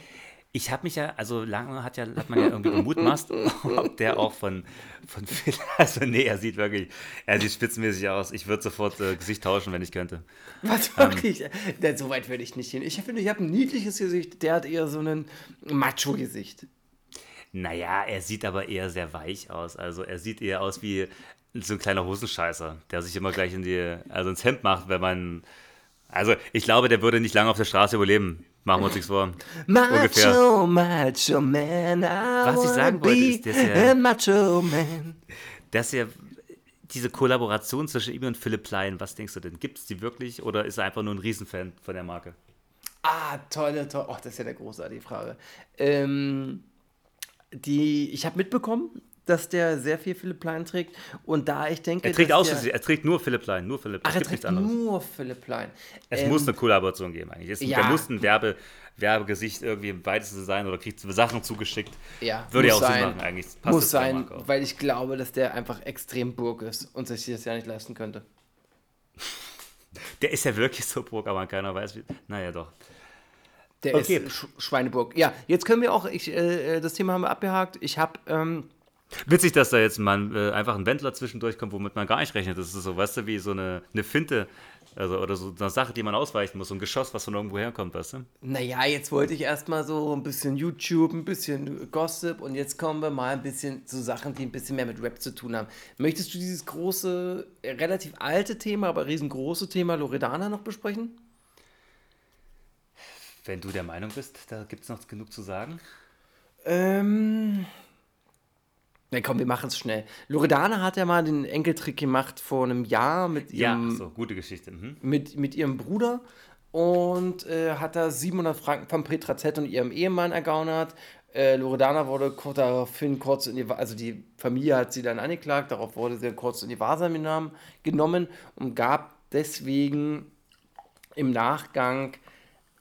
Ich habe mich ja, also lange hat, ja, hat man ja irgendwie gemutmaßt, ob der auch von, von Phil, also nee, er sieht wirklich, er sieht spitzenmäßig aus. Ich würde sofort äh, Gesicht tauschen, wenn ich könnte. Was wirklich? Ähm. so weit würde ich nicht hin. Ich finde, ich habe ein niedliches Gesicht, der hat eher so ein Macho-Gesicht. Naja, er sieht aber eher sehr weich aus. Also er sieht eher aus wie so ein kleiner Hosenscheißer, der sich immer gleich in die, also ins Hemd macht, wenn man. Also ich glaube, der würde nicht lange auf der Straße überleben. Machen wir uns nichts vor. Ungefähr. Macho, Macho Man, I Was ich sagen wollte, ist, dass er- a Macho Man. Dass er diese Kollaboration zwischen ihm und Philipp Plein, was denkst du denn? Gibt es die wirklich oder ist er einfach nur ein Riesenfan von der Marke? Ah, tolle, tolle. Oh, das ist ja eine großartige Frage. Ähm, die, ich habe mitbekommen, dass der sehr viel Philipp Plein trägt. Und da ich denke. Er trägt ausschließlich, er trägt nur Philipp Plein, nur Philipp. Ach, er gibt nichts trägt nur Philipp Plein. Es Ähm, muss eine Kollaboration geben eigentlich. Es, ja. Muss ein Werbe, Werbegesicht irgendwie im weitesten sein oder kriegt Sachen zugeschickt. Ja, Würde ja auch Sinn sein. machen eigentlich. Passt muss sein, weil ich glaube, dass der einfach extrem Burg ist und sich das ja nicht leisten könnte. Der ist ja wirklich so Burg, aber keiner weiß wie. Naja, doch. Der Okay. ist Sch Schweineburg. Ja, jetzt können wir auch, ich, äh, das Thema haben wir abgehakt. Ich habe, ähm, Witzig, dass da jetzt mal äh, einfach ein Wendler zwischendurch kommt, womit man gar nicht rechnet. Das ist so, weißt du, wie so eine, eine Finte. Also, oder so eine Sache, die man ausweichen muss. So ein Geschoss, was von irgendwo herkommt, weißt du? naja, jetzt wollte ich erstmal so ein bisschen YouTube, ein bisschen Gossip und jetzt kommen wir mal ein bisschen zu Sachen, die ein bisschen mehr mit Rap zu tun haben. Möchtest du dieses große, äh, relativ alte Thema, aber riesengroße Thema Loredana noch besprechen? Wenn du der Meinung bist, da gibt es noch genug zu sagen. Ähm. Na komm, wir machen es schnell. Loredana hat ja mal den Enkeltrick gemacht vor einem Jahr mit Ja, ihrem, so, gute Geschichte. Mhm. mit, mit ihrem Bruder und äh, hat da 700 Franken von Petra Z und ihrem Ehemann ergaunert. Äh, Loredana wurde kur- daraufhin kurz in die, also die Familie hat sie dann angeklagt, darauf wurde sie kurz in die Wahrsam genommen- und gab deswegen im Nachgang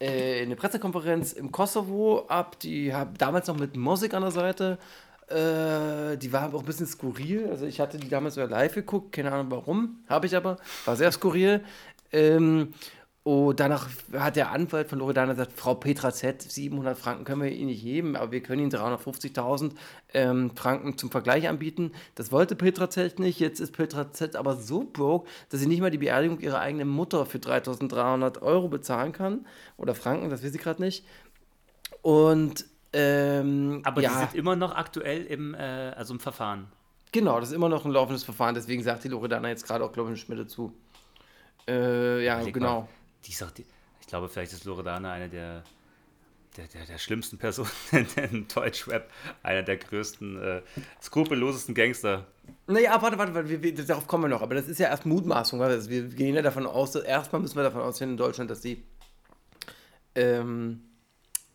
äh, eine Pressekonferenz im Kosovo ab. Die haben damals noch mit Musik an der Seite. Äh, die war auch ein bisschen skurril. Also ich hatte die damals sogar live geguckt, keine Ahnung warum, habe ich aber. War sehr skurril. Ähm, Und danach hat der Anwalt von Loredana gesagt, Frau Petra Z, 700 Franken können wir Ihnen nicht geben, aber wir können Ihnen 350.000 ähm, Franken zum Vergleich anbieten. Das wollte Petra Z nicht. Jetzt ist Petra Z aber so broke, dass sie nicht mal die Beerdigung ihrer eigenen Mutter für 3.300 Euro bezahlen kann. Oder Franken, das weiß ich gerade nicht. Und ähm, Aber ja, die sind immer noch aktuell im, äh, also im Verfahren. genau, das ist immer noch ein laufendes Verfahren. Deswegen sagt die Loredana jetzt gerade auch, glaube ich, nicht mehr dazu. Äh, ja, Überleg genau. Mal, die sagt, die- ich glaube, vielleicht ist Loredana eine der, der, der, der schlimmsten Personen in Deutschrap. Einer der größten, äh, skrupellosesten Gangster. Naja, warte, warte, warte wir, wir, darauf kommen wir noch. Aber das ist ja erst Mutmaßung. Also wir gehen ja davon aus, erstmal müssen wir davon ausgehen in Deutschland, dass sie ähm,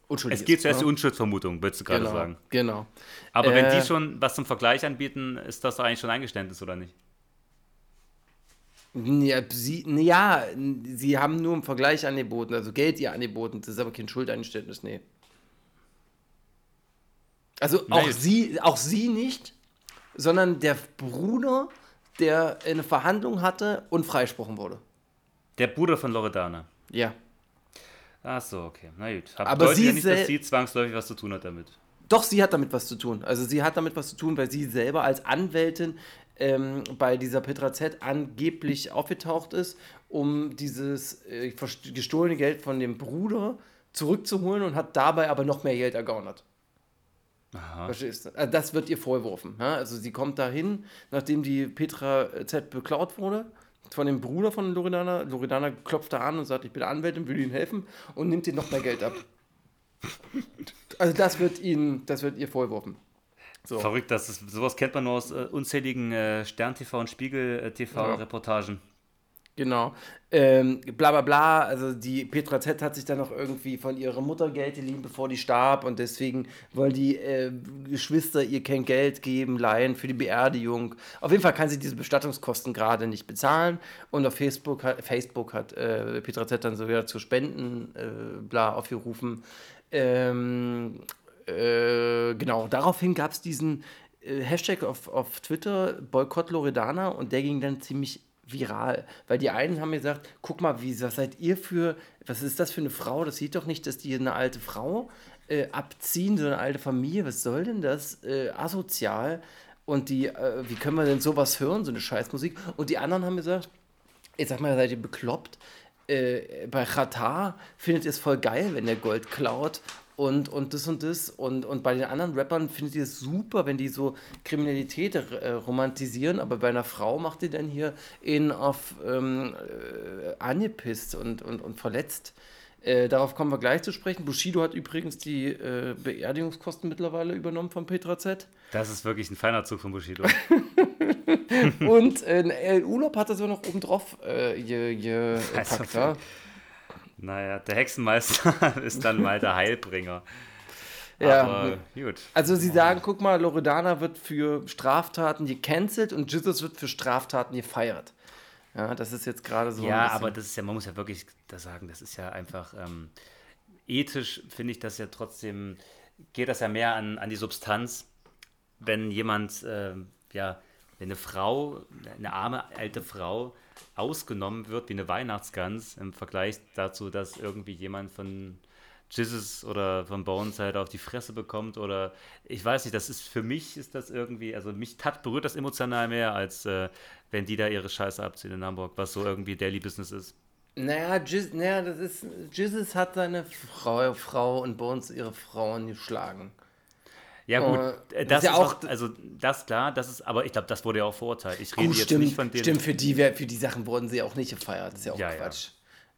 unschuldig Es geht zuerst die ne? Unschuldsvermutung, würdest du gerade genau, sagen. Genau. Aber wenn Äh, die schon was zum Vergleich anbieten, ist das doch eigentlich schon Eingeständnis, oder nicht? Ja, sie, ja, sie haben nur im Vergleich angeboten, also Geld ihr angeboten. Das ist aber kein Schuldeingeständnis, nee. Also auch gut. sie, auch sie nicht, sondern der Bruder, der eine Verhandlung hatte und freigesprochen wurde. Der Bruder von Loredana. Ja. Ach so, okay. Na gut. Hab Aber sie ja nicht, dass sie zwangsläufig was zu tun hat damit. Doch, sie hat damit was zu tun. Also sie hat damit was zu tun, weil sie selber als Anwältin ähm, bei dieser Petra Z angeblich aufgetaucht ist, um dieses äh, gestohlene Geld von dem Bruder zurückzuholen und hat dabei aber noch mehr Geld ergaunert. Aha. Verstehst du? Also das wird ihr vorgeworfen. Ja? Also sie kommt dahin, nachdem die Petra Z beklaut wurde, von dem Bruder von Loredana. Loredana klopft da an und sagt, ich bin Anwältin, will Ihnen helfen und nimmt ihr noch mehr Geld ab. Also das wird ihnen, das wird ihr vorgeworfen. So. Verrückt, dass es, sowas kennt man nur aus äh, unzähligen äh, Stern-TV und Ja. Genau. Ähm, bla bla bla. Also die Petra Z hat sich dann noch irgendwie von ihrer Mutter Geld geliehen, bevor die starb. Und deswegen wollen die äh, Geschwister ihr kein Geld geben, leihen für die Beerdigung. Auf jeden Fall kann sie diese Bestattungskosten gerade nicht bezahlen. Und auf Facebook hat, Facebook hat äh, Petra Z dann sogar zu Spenden äh, bla aufgerufen. Ähm, äh, genau, daraufhin gab es diesen äh, Hashtag auf, auf Twitter, Boykott Loredana, und der ging dann ziemlich viral. Weil die einen haben mir gesagt, guck mal, wie, was seid ihr für, was ist das für eine Frau? Das sieht doch nicht, dass die eine alte Frau äh, abziehen, so eine alte Familie. Was soll denn das? Äh, asozial. Und die, äh, wie können wir denn sowas hören, so eine Scheißmusik? Und die anderen haben gesagt, ich sag mal, seid ihr bekloppt? Äh, bei Qatar findet ihr es voll geil, wenn der Gold klaut und, und das und das. Und, und bei den anderen Rappern findet ihr es super, wenn die so Kriminalität äh, romantisieren, aber bei einer Frau macht ihr dann hier ihn auf ähm, äh, angepisst und, und, und verletzt. Äh, darauf kommen wir gleich zu sprechen. Bushido hat übrigens die äh, Beerdigungskosten mittlerweile übernommen von Petra Z. Das ist wirklich ein feiner Zug von Bushido. Und äh, Urlaub hat das ja noch obendrauf äh, ge, ge, Also packt. Naja, der Hexenmeister ist dann mal der Heilbringer. Ja. Aber gut. Also sie sagen, guck mal, Loredana wird für Straftaten gecancelt und Jesus wird für Straftaten gefeiert. Ja, das ist jetzt gerade so. Ja, aber das ist ja, man muss ja wirklich da sagen, das ist ja einfach ähm, ethisch, finde ich das ja trotzdem, geht das ja mehr an, an die Substanz, wenn jemand, ähm, ja, wenn eine Frau, eine arme alte Frau ausgenommen wird wie eine Weihnachtsgans im Vergleich dazu, dass irgendwie jemand von Jizzes oder von Bones halt auf die Fresse bekommt oder ich weiß nicht, das ist für mich ist das irgendwie, also mich tat, berührt das emotional mehr, als äh, wenn die da ihre Scheiße abziehen in Hamburg, was so irgendwie Daily Business ist. Naja, Jiz, naja, das ist. Jesus hat seine Frau, Frau und Bones ihre Frauen geschlagen. Ja gut, Äh, das ist ja auch- auch, also das klar, das ist, aber ich glaube, das wurde ja auch verurteilt. Ich rede Oh, jetzt stimmt, nicht von denen. stimmt für, die, für die Sachen wurden sie auch nicht gefeiert. Das ist ja auch Ja, ja. Quatsch.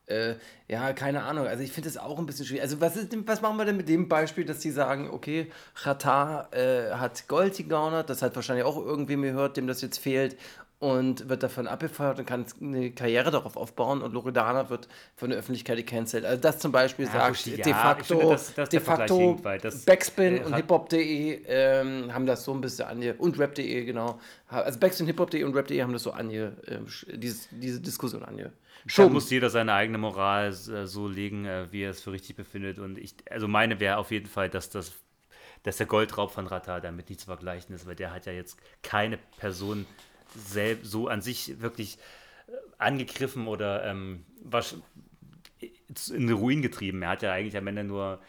Äh, ja, keine Ahnung. Also ich finde das auch ein bisschen schwierig. Also was, ist, was machen wir denn mit dem Beispiel, dass die sagen, okay, Qatar äh, hat Gold gegaunert, das hat wahrscheinlich auch irgendwem gehört, dem das jetzt fehlt und wird davon abgefeuert und kann eine Karriere darauf aufbauen und Loredana wird von der Öffentlichkeit gecancelt. Also das zum Beispiel Ja, sagt de ja, ich facto, finde, das- das- de facto das- Backspin äh, und hiphop.de ähm, haben das so ein bisschen ange... und rap.de, genau. Also Backspin, hiphop.de und rap.de haben das so ange... Sch- dieses, diese Diskussion ange... Da Schon. muss jeder seine eigene Moral äh, so legen, äh, wie er es für richtig befindet. Und ich, also meine wäre auf jeden Fall, dass das, dass der Goldraub von Rata damit nicht zu vergleichen ist, weil der hat ja jetzt keine Person selbst so an sich wirklich äh, angegriffen oder ähm, was, in den Ruin getrieben. Er hat ja eigentlich am Ende nur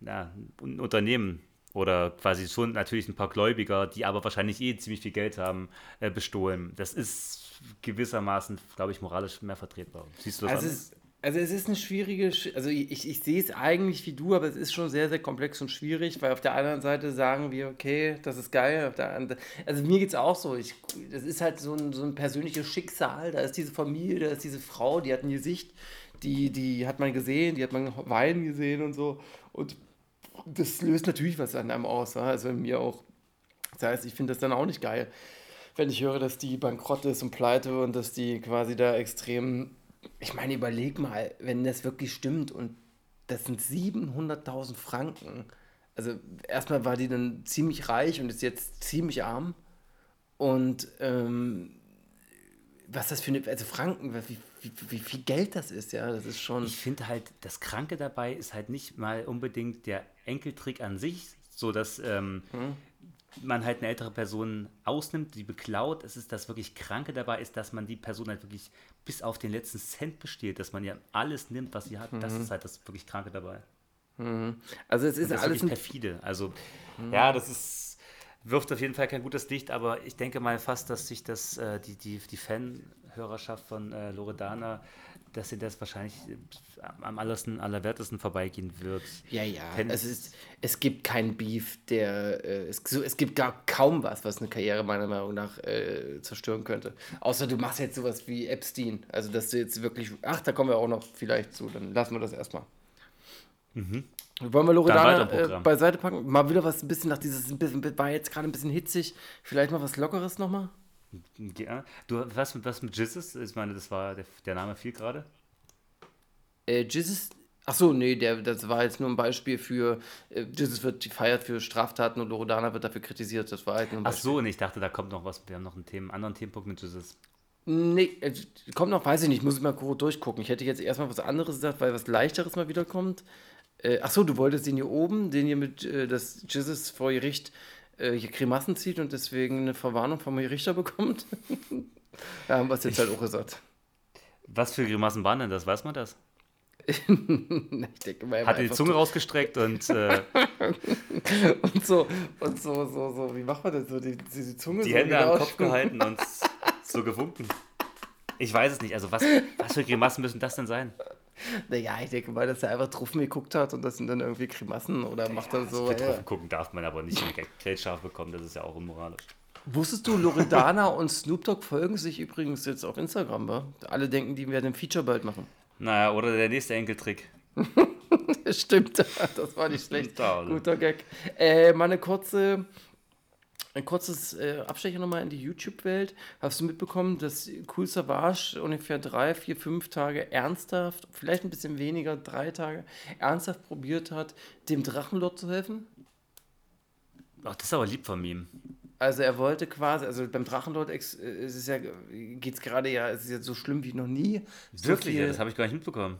ja, ein Unternehmen oder quasi schon natürlich ein paar Gläubiger, die aber wahrscheinlich eh ziemlich viel Geld haben, äh, bestohlen. Das ist gewissermaßen, glaube ich, moralisch mehr vertretbar. Siehst du das Also anders? Also es ist eine schwierige, Sch- also ich, ich sehe es eigentlich wie du, aber es ist schon sehr, sehr komplex und schwierig, weil auf der anderen Seite sagen wir, okay, das ist geil, anderen, also mir geht es auch so, ich, das ist halt so ein, so ein persönliches Schicksal, da ist diese Familie, da ist diese Frau, die hat ein Gesicht, die, die hat man gesehen, die hat man weinen gesehen und so und das löst natürlich was an einem aus, ja, also in mir auch. Das heißt, ich finde das dann auch nicht geil, wenn ich höre, dass die bankrott ist und pleite und dass die quasi da extrem. Ich meine, überleg mal, wenn das wirklich stimmt und das sind 700.000 Franken. Also, erstmal war die dann ziemlich reich und ist jetzt ziemlich arm. Und ähm, was das für eine. Also, Franken, wie, wie, wie viel Geld das ist, ja, das ist schon. Ich finde halt, das Kranke dabei ist halt nicht mal unbedingt der Enkeltrick an sich, so dass ähm, man halt eine ältere Person ausnimmt, die beklaut. Es ist das wirklich Kranke dabei ist, dass man die Person halt wirklich bis auf den letzten Cent besteht, dass man ja alles nimmt, was sie hat. Das ist halt das wirklich Kranke dabei. Also, es ist Das ist alles perfide. Also, ja, das ist, wirft auf jeden Fall kein gutes Licht, aber ich denke mal fast, dass sich das, äh, die, die, die Fanhörerschaft von äh, Loredana, dass sie das wahrscheinlich äh, am allersten, allerwertesten vorbeigehen wird. Ja, ja. Es, ist, es gibt keinen Beef, der. Äh, es, so, es gibt gar kaum was, was eine Karriere meiner Meinung nach äh, zerstören könnte. Außer du machst jetzt sowas wie Epstein. Also, dass du jetzt wirklich. Ach, da kommen wir auch noch vielleicht zu. Dann lassen wir das erstmal. Wollen wir Loredana äh, beiseite packen? Mal wieder was ein bisschen nach dieses. War jetzt gerade ein bisschen hitzig. Vielleicht mal was Lockeres nochmal? Ja. Du, was, mit- was mit Jesus? Ich meine, das war der, der Name fiel gerade. Äh, Jesus. Ach so, nee, der, das war jetzt nur ein Beispiel für. Äh, Jesus wird gefeiert für Straftaten und Loredana wird dafür kritisiert. Das war halt nur ein Ach so, und ich dachte, da kommt noch was. Wir haben noch einen Themen, anderen Themenpunkt mit Jesus. Nee, äh, kommt noch, weiß ich nicht, muss ich mal kurz durchgucken. Ich hätte jetzt erstmal was anderes gesagt, weil was leichteres mal wieder kommt. Äh, ach so, du wolltest den hier oben, den hier mit, äh, dass Jesus vor Gericht äh, Grimassen zieht und deswegen eine Verwarnung vom Richter bekommt. ja, haben wir es jetzt halt auch gesagt. Was für Grimassen waren denn das? Weiß man das? ich denke Hat die Zunge rausgestreckt und äh, so- und so, und so, so, so, wie macht man das so, die, die, die Zunge die so Hände am Kopf gehalten und so gewunken. Ich weiß es nicht. Also, was, was für Grimassen müssen das denn sein? Naja, ich denke mal, dass er einfach Truffen geguckt hat und das sind dann irgendwie Grimassen oder macht er so. Betroffen gucken darf man aber nicht Geldstrafe bekommen. Das ist ja auch unmoralisch. Wusstest du, Loredana und Snoop Dogg folgen sich übrigens jetzt auf Instagram, wa? Alle denken, die werden ein Feature bald machen. Naja, oder der nächste Enkeltrick. Stimmt, das war nicht schlecht. Also. Guter Gag. Äh, mal eine kurze, ein kurzes äh, Abstecher nochmal in die YouTube-Welt. Hast du mitbekommen, dass Cool Savage ungefähr drei, vier, fünf Tage ernsthaft, vielleicht ein bisschen weniger, drei Tage, ernsthaft probiert hat, dem Drachenlord zu helfen? Ach, das ist aber lieb von ihm. Also er wollte quasi, also beim Drachenlord äh, es ist ja, geht es gerade ja, es ist jetzt so schlimm wie noch nie. So Wirklich, ja, viel- das habe ich gar nicht mitbekommen.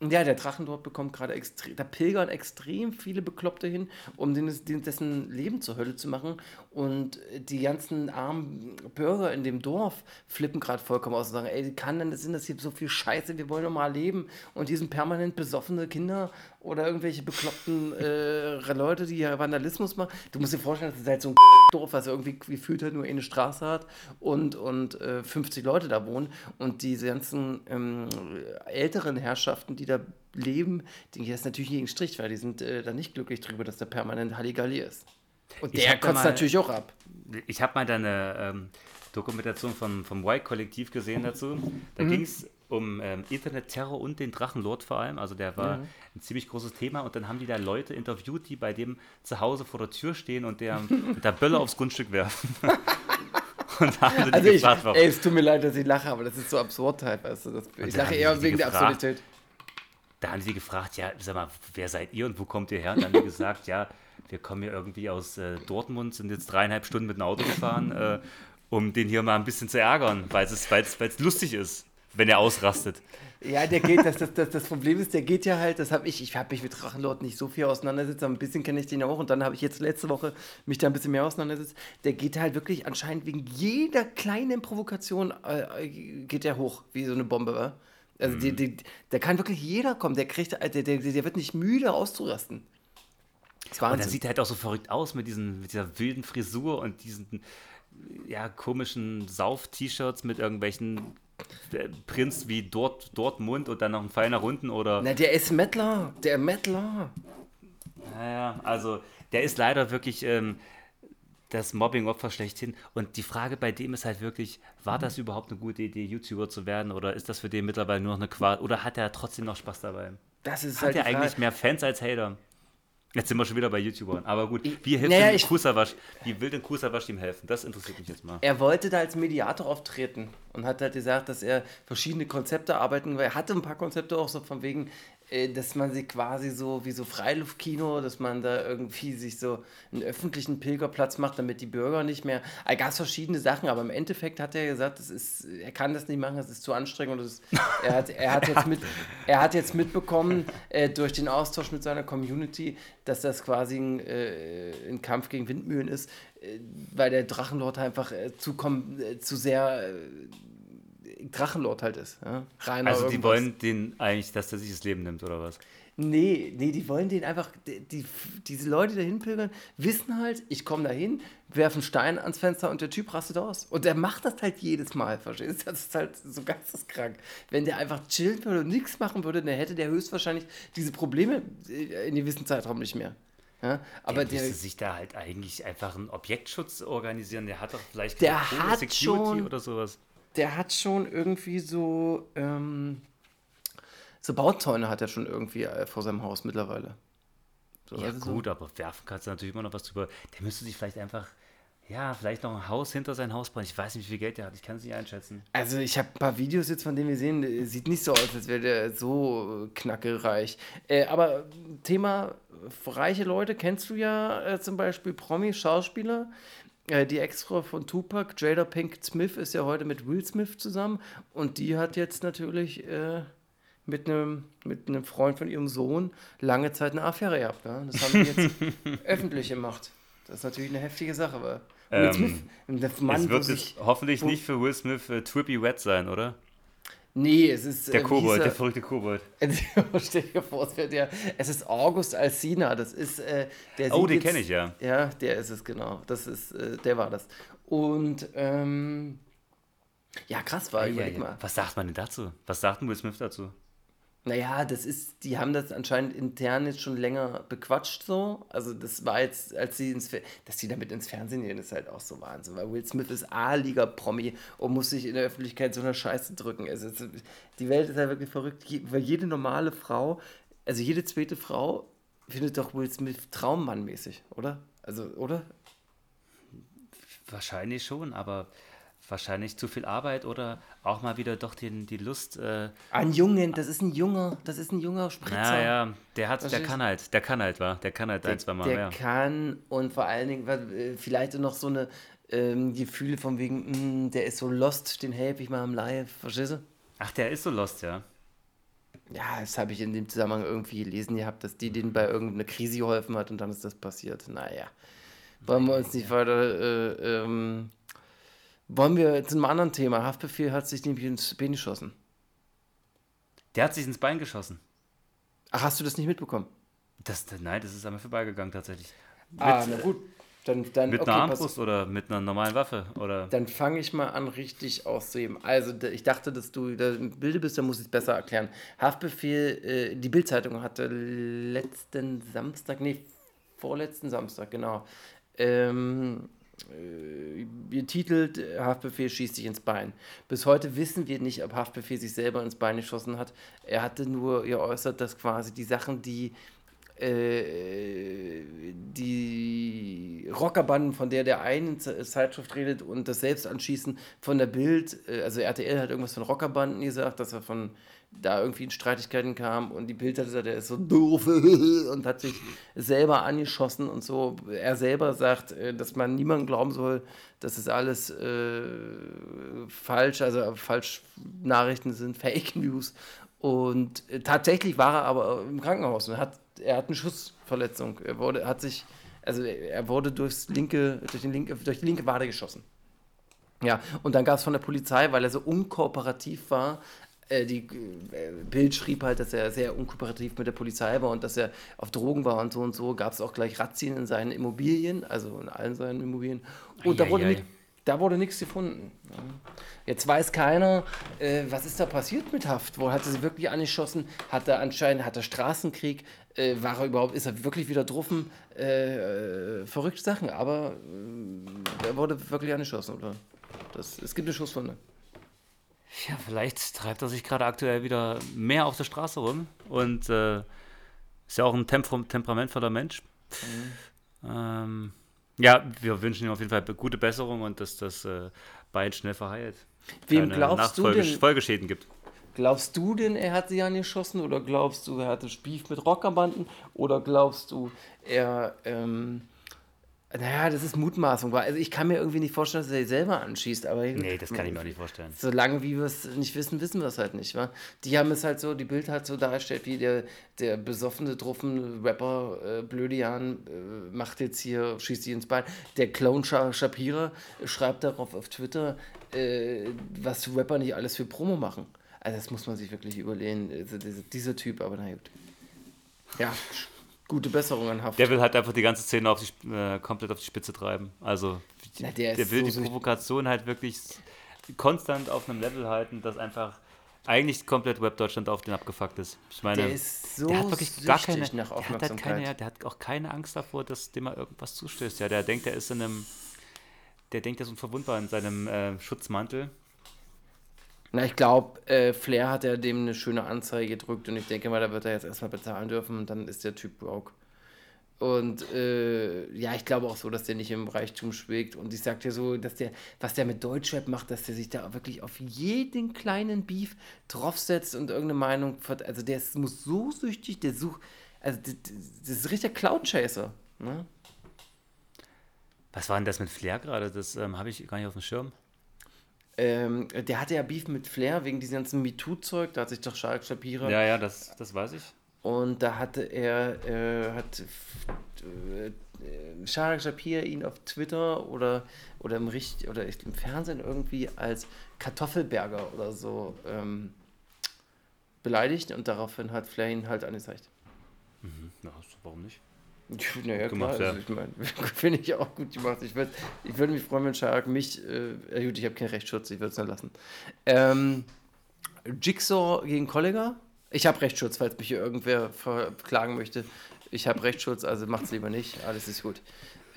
Ja, der Drachendort bekommt gerade extrem, da pilgern extrem viele Bekloppte hin, um den, den, dessen Leben zur Hölle zu machen. Und die ganzen armen Bürger in dem Dorf flippen gerade vollkommen aus und sagen, ey, kann denn das sein, dass hier so viel Scheiße, wir wollen doch mal leben. Und hier sind permanent besoffene Kinder oder irgendwelche bekloppten äh, Leute, die hier Vandalismus machen. Du musst dir vorstellen, das ist halt so ein Dorf, was irgendwie gefühlt halt nur eine Straße hat und, und äh, 50 Leute da wohnen. Und diese ganzen ähm, älteren Herrschaften, die da leben, die gehen das natürlich gegen Strich, weil die sind äh, da nicht glücklich drüber, dass da permanent Halligalli ist. Und Ich der kotzt mal- natürlich auch ab. Ich habe mal deine ähm, Dokumentation von, vom Y-Kollektiv gesehen dazu. Da Mhm. ging es um ähm, Internetterror und den Drachenlord vor allem. Also der war ein ziemlich großes Thema. Und dann haben die da Leute interviewt, die bei dem zu Hause vor der Tür stehen und der mit der Bölle aufs Grundstück werfen. und da haben sie die Also ich, gefragt, warum. ey, es tut mir leid, dass ich lache, aber das ist so absurd halt, weißt du. Ich lache eher die wegen der gefragt. Absurdität. Da haben sie gefragt, ja, sag mal, wer seid ihr und wo kommt ihr her? Und dann haben die gesagt, ja, wir kommen hier irgendwie aus äh, Dortmund, sind jetzt dreieinhalb Stunden mit dem Auto gefahren, äh, um den hier mal ein bisschen zu ärgern, weil es weil's, weil's lustig ist, wenn er ausrastet. Ja, der geht, das, das, das, das Problem ist, der geht ja halt, das habe ich, ich habe mich mit Drachenlord nicht so viel auseinandergesetzt, aber ein bisschen kenne ich den auch und dann habe ich jetzt letzte Woche mich da ein bisschen mehr auseinandergesetzt. Der geht halt wirklich anscheinend wegen jeder kleinen Provokation, äh, geht der hoch, wie so eine Bombe, wa? Also die, die, da kann wirklich jeder kommen. Der kriegt, der, der, der wird nicht müde auszurasten. Das Und er sieht halt auch so verrückt aus mit, diesen, mit dieser wilden Frisur und diesen ja, komischen Sauf-T-Shirts mit irgendwelchen äh, Prints wie Dort, Dortmund und dann noch ein Pfeil nach unten oder. Na, der ist Mettler. Der Mettler. Naja, also der ist leider wirklich ähm, das Mobbing-Opfer schlechthin. Und die Frage bei dem ist halt wirklich, war das überhaupt eine gute Idee, YouTuber zu werden oder ist das für den mittlerweile nur noch eine Qual? Oder hat er trotzdem noch Spaß dabei? Das ist Hat halt er Frage. eigentlich mehr Fans als Hater? Jetzt sind wir schon wieder bei YouTubern. Aber gut, wie hilft naja, ich- Kusawasch? Wie will denn Kusawasch ihm helfen? Das interessiert mich jetzt mal. Er wollte da als Mediator auftreten und hat halt gesagt, dass er verschiedene Konzepte arbeiten will. Er hatte ein paar Konzepte auch so von wegen, dass man sich quasi so wie so Freiluftkino, dass man da irgendwie sich so einen öffentlichen Pilgerplatz macht, damit die Bürger nicht mehr. Da gab es verschiedene Sachen, aber im Endeffekt hat er gesagt, das ist, er kann das nicht machen, das ist zu anstrengend ist, er, hat, er, hat jetzt mit, er hat jetzt mitbekommen äh, durch den Austausch mit seiner Community, dass das quasi ein, äh, ein Kampf gegen Windmühlen ist, äh, weil der Drachenlord einfach äh, zu, kom äh, zu sehr äh, Drachenlord halt ist. Ja? Also die irgendwas. wollen den eigentlich, dass er sich das Leben nimmt, oder was? Nee, nee, die wollen den einfach, die, die, diese Leute, die da hinpilgern, wissen halt, ich komme da hin, werfe einen Stein ans Fenster und der Typ rastet aus. Und der macht das halt jedes Mal, verstehst du? Das ist halt so geisteskrank. Wenn der einfach chillen würde und nichts machen würde, dann hätte der höchstwahrscheinlich diese Probleme äh, in gewissen Zeitraum nicht mehr. Ja? Aber der der, müsste sich da halt eigentlich einfach einen Objektschutz organisieren. Der hat doch vielleicht Der hat Security schon- oder sowas. Der hat schon irgendwie so, ähm, so Bauzäune hat er schon irgendwie äh, vor seinem Haus mittlerweile. So, Ja also so- gut, aber werfen kannst du natürlich immer noch was drüber. Der müsste sich vielleicht einfach, ja, vielleicht noch ein Haus hinter sein Haus bauen. Ich weiß nicht, wie viel Geld der hat. Ich kann es nicht einschätzen. Also ich habe ein paar Videos jetzt, von denen wir sehen, sieht nicht so aus, als wäre der so äh, knackereich. Äh, aber Thema reiche Leute, kennst du ja äh, zum Beispiel Promi-Schauspieler. Äh, die Ex-Frau von Tupac, Jada Pink Smith, ist ja heute mit Will Smith zusammen. Und die hat jetzt natürlich äh, mit einem mit einem Freund von ihrem Sohn lange Zeit eine Affäre gehabt. Ja? Das haben die jetzt öffentlich gemacht. Das ist natürlich eine heftige Sache. Aber Will Ähm, Smith, der Mann, es wird sich, hoffentlich wo- nicht für Will Smith äh, Trippy Wet sein, oder? Nee, es ist. Der äh, wie Kobold, hieß der er? verrückte Kobold. Stell dir vor, es, wird ja, es ist August Alsina. Das ist äh, der Oh, den kenne ich ja. Ja, der ist es, genau. Das ist, äh, der war das. Und ähm, ja, krass war, Ja, überleg ja. mal. Was sagt man denn dazu? Was sagt Will Smith dazu? Naja, das ist, die haben das anscheinend intern jetzt schon länger bequatscht so. Also das war jetzt, als sie ins dass die damit ins Fernsehen gehen, ist halt auch so Wahnsinn, weil Will Smith ist A-Liga-Promi und muss sich in der Öffentlichkeit so eine Scheiße drücken. Also die Welt ist halt wirklich verrückt, weil jede normale Frau, also jede zweite Frau findet doch Will Smith traummannmäßig, oder? Also, oder? Wahrscheinlich schon, aber wahrscheinlich zu viel Arbeit oder auch mal wieder doch den, die Lust. Äh, Ein Jungen, das ist ein junger, das ist ein junger Spritzer. naja, der hat, der kann halt, der kann halt, war, der kann halt ein, zwei Mal der mehr. kann und vor allen Dingen äh, vielleicht noch so eine ähm, Gefühle von wegen, mh, der ist so lost, den helfe ich mal im Live, verstehst du? Ach, der ist so lost, ja. Ja, das habe ich in dem Zusammenhang irgendwie gelesen gehabt, dass die denen bei irgendeiner Krise geholfen hat und dann ist das passiert. Naja, wollen wir uns nicht weiter, äh, ähm, wollen wir zu einem anderen Thema. Haftbefehl hat sich nämlich ins Bein geschossen. Der hat sich ins Bein geschossen. Ach, hast du das nicht mitbekommen? Das, nein, das ist mir vorbeigegangen tatsächlich. Mit, ah, na gut. Dann, dann, mit okay, einer pass- Armbrust oder mit einer normalen Waffe? Oder? Dann fange ich mal an, richtig auszuheben. Also, ich dachte, dass du da im Bilde bist, dann muss ich es besser erklären. Haftbefehl, äh, die Bildzeitung hatte letzten Samstag, nee, vorletzten Samstag, genau, ähm, äh, betitelt, äh, Haftbefehl schießt sich ins Bein. Bis heute wissen wir nicht, ob Haftbefehl sich selber ins Bein geschossen hat. Er hatte nur geäußert, dass quasi die Sachen, die äh, die Rockerbanden, von der der einen Ze- Zeitschrift redet und das Selbstanschießen von der Bild, äh, also RTL hat irgendwas von Rockerbanden gesagt, dass er von da irgendwie in Streitigkeiten kam und die Bild hat gesagt, er ist so doof und hat sich selber angeschossen und so. Er selber sagt, äh, dass man niemandem glauben soll, dass es alles äh, falsch, also falsch Nachrichten sind, Fake News. Und äh, tatsächlich war er aber im Krankenhaus und hat, er hat eine Schussverletzung. Er wurde, hat sich, also er wurde durchs linke, durch, den linke, durch die linke Wade geschossen. Ja, und dann gab es von der Polizei, weil er so unkooperativ war, die äh, Bild schrieb halt, dass er sehr unkooperativ mit der Polizei war und dass er auf Drogen war und so und so. Gab es auch gleich Razzien in seinen Immobilien, also in allen seinen Immobilien. Und da wurde, Eieiei. nicht, da wurde nichts gefunden. Jetzt weiß keiner, äh, was ist da passiert mit Haft? Wo hat er sie wirklich angeschossen? Hat er anscheinend, hat er Straßenkrieg? Äh, war er überhaupt, ist er wirklich wieder druffen? Äh, äh, verrückte Sachen, aber äh, er wurde wirklich angeschossen, oder? Das, es gibt eine Schusswunde. Ja, vielleicht treibt er sich gerade aktuell wieder mehr auf der Straße rum und äh, ist ja auch ein Temper temperamentvoller Mensch. Ähm, ja, wir wünschen ihm auf jeden Fall gute Besserung und dass das äh, Bein schnell verheilt. Wem glaubst du denn? Folgeschäden gibt. Glaubst du denn, er hat sie angeschossen oder glaubst du, er hatte Beef mit Rockerbanden oder glaubst du, er, ähm, naja, das ist Mutmaßung. Also ich kann mir irgendwie nicht vorstellen, dass er sich selber anschießt, aber Nee, das kann ich mir auch nicht vorstellen. Solange wie wir es nicht wissen, wissen wir es halt nicht, wa? Die haben es halt so, die Bild hat so dargestellt, wie der, der besoffene, druffen Rapper äh, Blödian äh, macht jetzt hier, schießt sie ins Bein. Der Clown Sha Shapira schreibt darauf auf Twitter, äh, was Rapper nicht alles für Promo machen. Also das muss man sich wirklich überlegen, also dieser, dieser Typ, aber na gut. Ja, gute Besserung an Haft. Der will halt einfach die ganze Szene auf die, äh, komplett auf die Spitze treiben. Also Na, der der will so die. Provokation halt wirklich konstant auf einem Level halten, das einfach eigentlich komplett Web-Deutschland auf den abgefuckt ist. Ich meine, Der ist so der hat wirklich gar keine, nach der hat, halt Aufmerksamkeit. keine, der hat auch keine Angst davor, dass dem mal irgendwas zustößt. Ja, der denkt, er ist in einem, der denkt, er ist unverwundbar in seinem äh, Schutzmantel. Na, ich glaube, äh, Flair hat ja dem eine schöne Anzeige gedrückt und ich denke mal, da wird er jetzt erstmal bezahlen dürfen und dann ist der Typ broke. Und äh, ja, ich glaube auch so, dass der nicht im Reichtum schwelgt. Und ich sag dir so, dass der, was der mit Deutschrap macht, dass der sich da wirklich auf jeden kleinen Beef draufsetzt und irgendeine Meinung. Also der ist, muss so süchtig, der sucht. Also das, das ist richtig Cloud-Chaser. Ne? Was war denn das mit Flair gerade? Das ähm, habe ich gar nicht auf dem Schirm. Ähm, der hatte ja Beef mit Flair wegen diesem ganzen MeToo-Zeug. Da hat sich doch Shark Shapira Ja, ja, das, das weiß ich. Und da hatte er, äh, hat äh, Sharak Shapir ihn auf Twitter oder, oder, im, Richt oder im Fernsehen irgendwie als Kartoffelberger oder so ähm, beleidigt und daraufhin hat Flair ihn halt angezeigt. Ja, warum nicht? Naja, gemacht, klar, ja. also ich meine, finde ich auch gut gemacht. Ich würde ich würd mich freuen, wenn Sharak mich, äh, gut, ich habe keinen Rechtsschutz, ich würde es nur lassen. Ähm, Jigsaw gegen Kollega. Ich habe Rechtsschutz, falls mich hier irgendwer verklagen möchte. Ich habe Rechtsschutz, also macht's lieber nicht. Alles ist gut.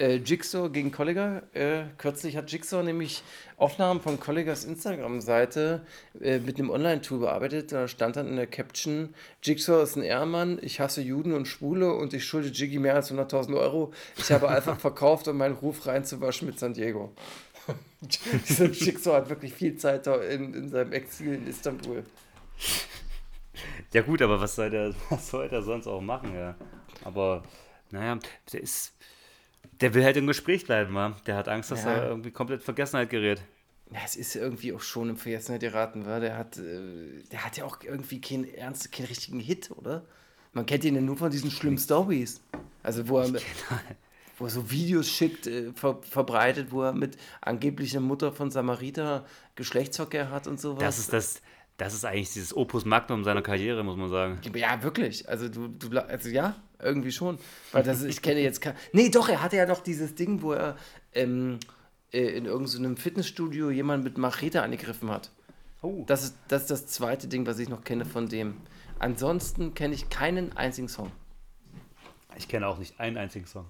Äh, Jigsaw gegen Kollega. Äh, kürzlich hat Jigsaw nämlich Aufnahmen von Kollegas Instagram-Seite äh, mit einem Online-Tool bearbeitet. Da stand dann in der Caption: Jigsaw ist ein Ehrmann, ich hasse Juden und Schwule und ich schulde Jiggy mehr als 100.000 Euro. Ich habe einfach verkauft, um meinen Ruf reinzuwaschen mit San Diego. Dieser Jigsaw hat wirklich viel Zeit in, in seinem Exil in Istanbul. Ja gut, aber was soll der, was soll der sonst auch machen, ja? Aber, naja, der ist, der will halt im Gespräch bleiben, wa? Der hat Angst, dass Ja. er irgendwie komplett Vergessenheit gerät. Ja, es ist irgendwie auch schon im Vergessenheit geraten, war. Der hat, äh, der hat ja auch irgendwie keinen ernst, keinen richtigen Hit, oder? Man kennt ihn ja nur von diesen schlimmen Stories. Also wo er, mit, wo er so Videos schickt, äh, ver, verbreitet, wo er mit angeblicher Mutter von Samariter Geschlechtsverkehr hat und sowas. Das ist das, das ist eigentlich dieses Opus Magnum seiner Karriere, muss man sagen. Ja, wirklich. Also du, du also ja, irgendwie schon. Weil das, ich kenne jetzt kein. Nee, doch, er hatte ja doch dieses Ding, wo er ähm, äh, in irgendeinem Fitnessstudio jemanden mit Machete angegriffen hat. Oh. Das ist, das ist das zweite Ding, was ich noch kenne von dem. Ansonsten kenne ich keinen einzigen Song. Ich kenne auch nicht einen einzigen Song.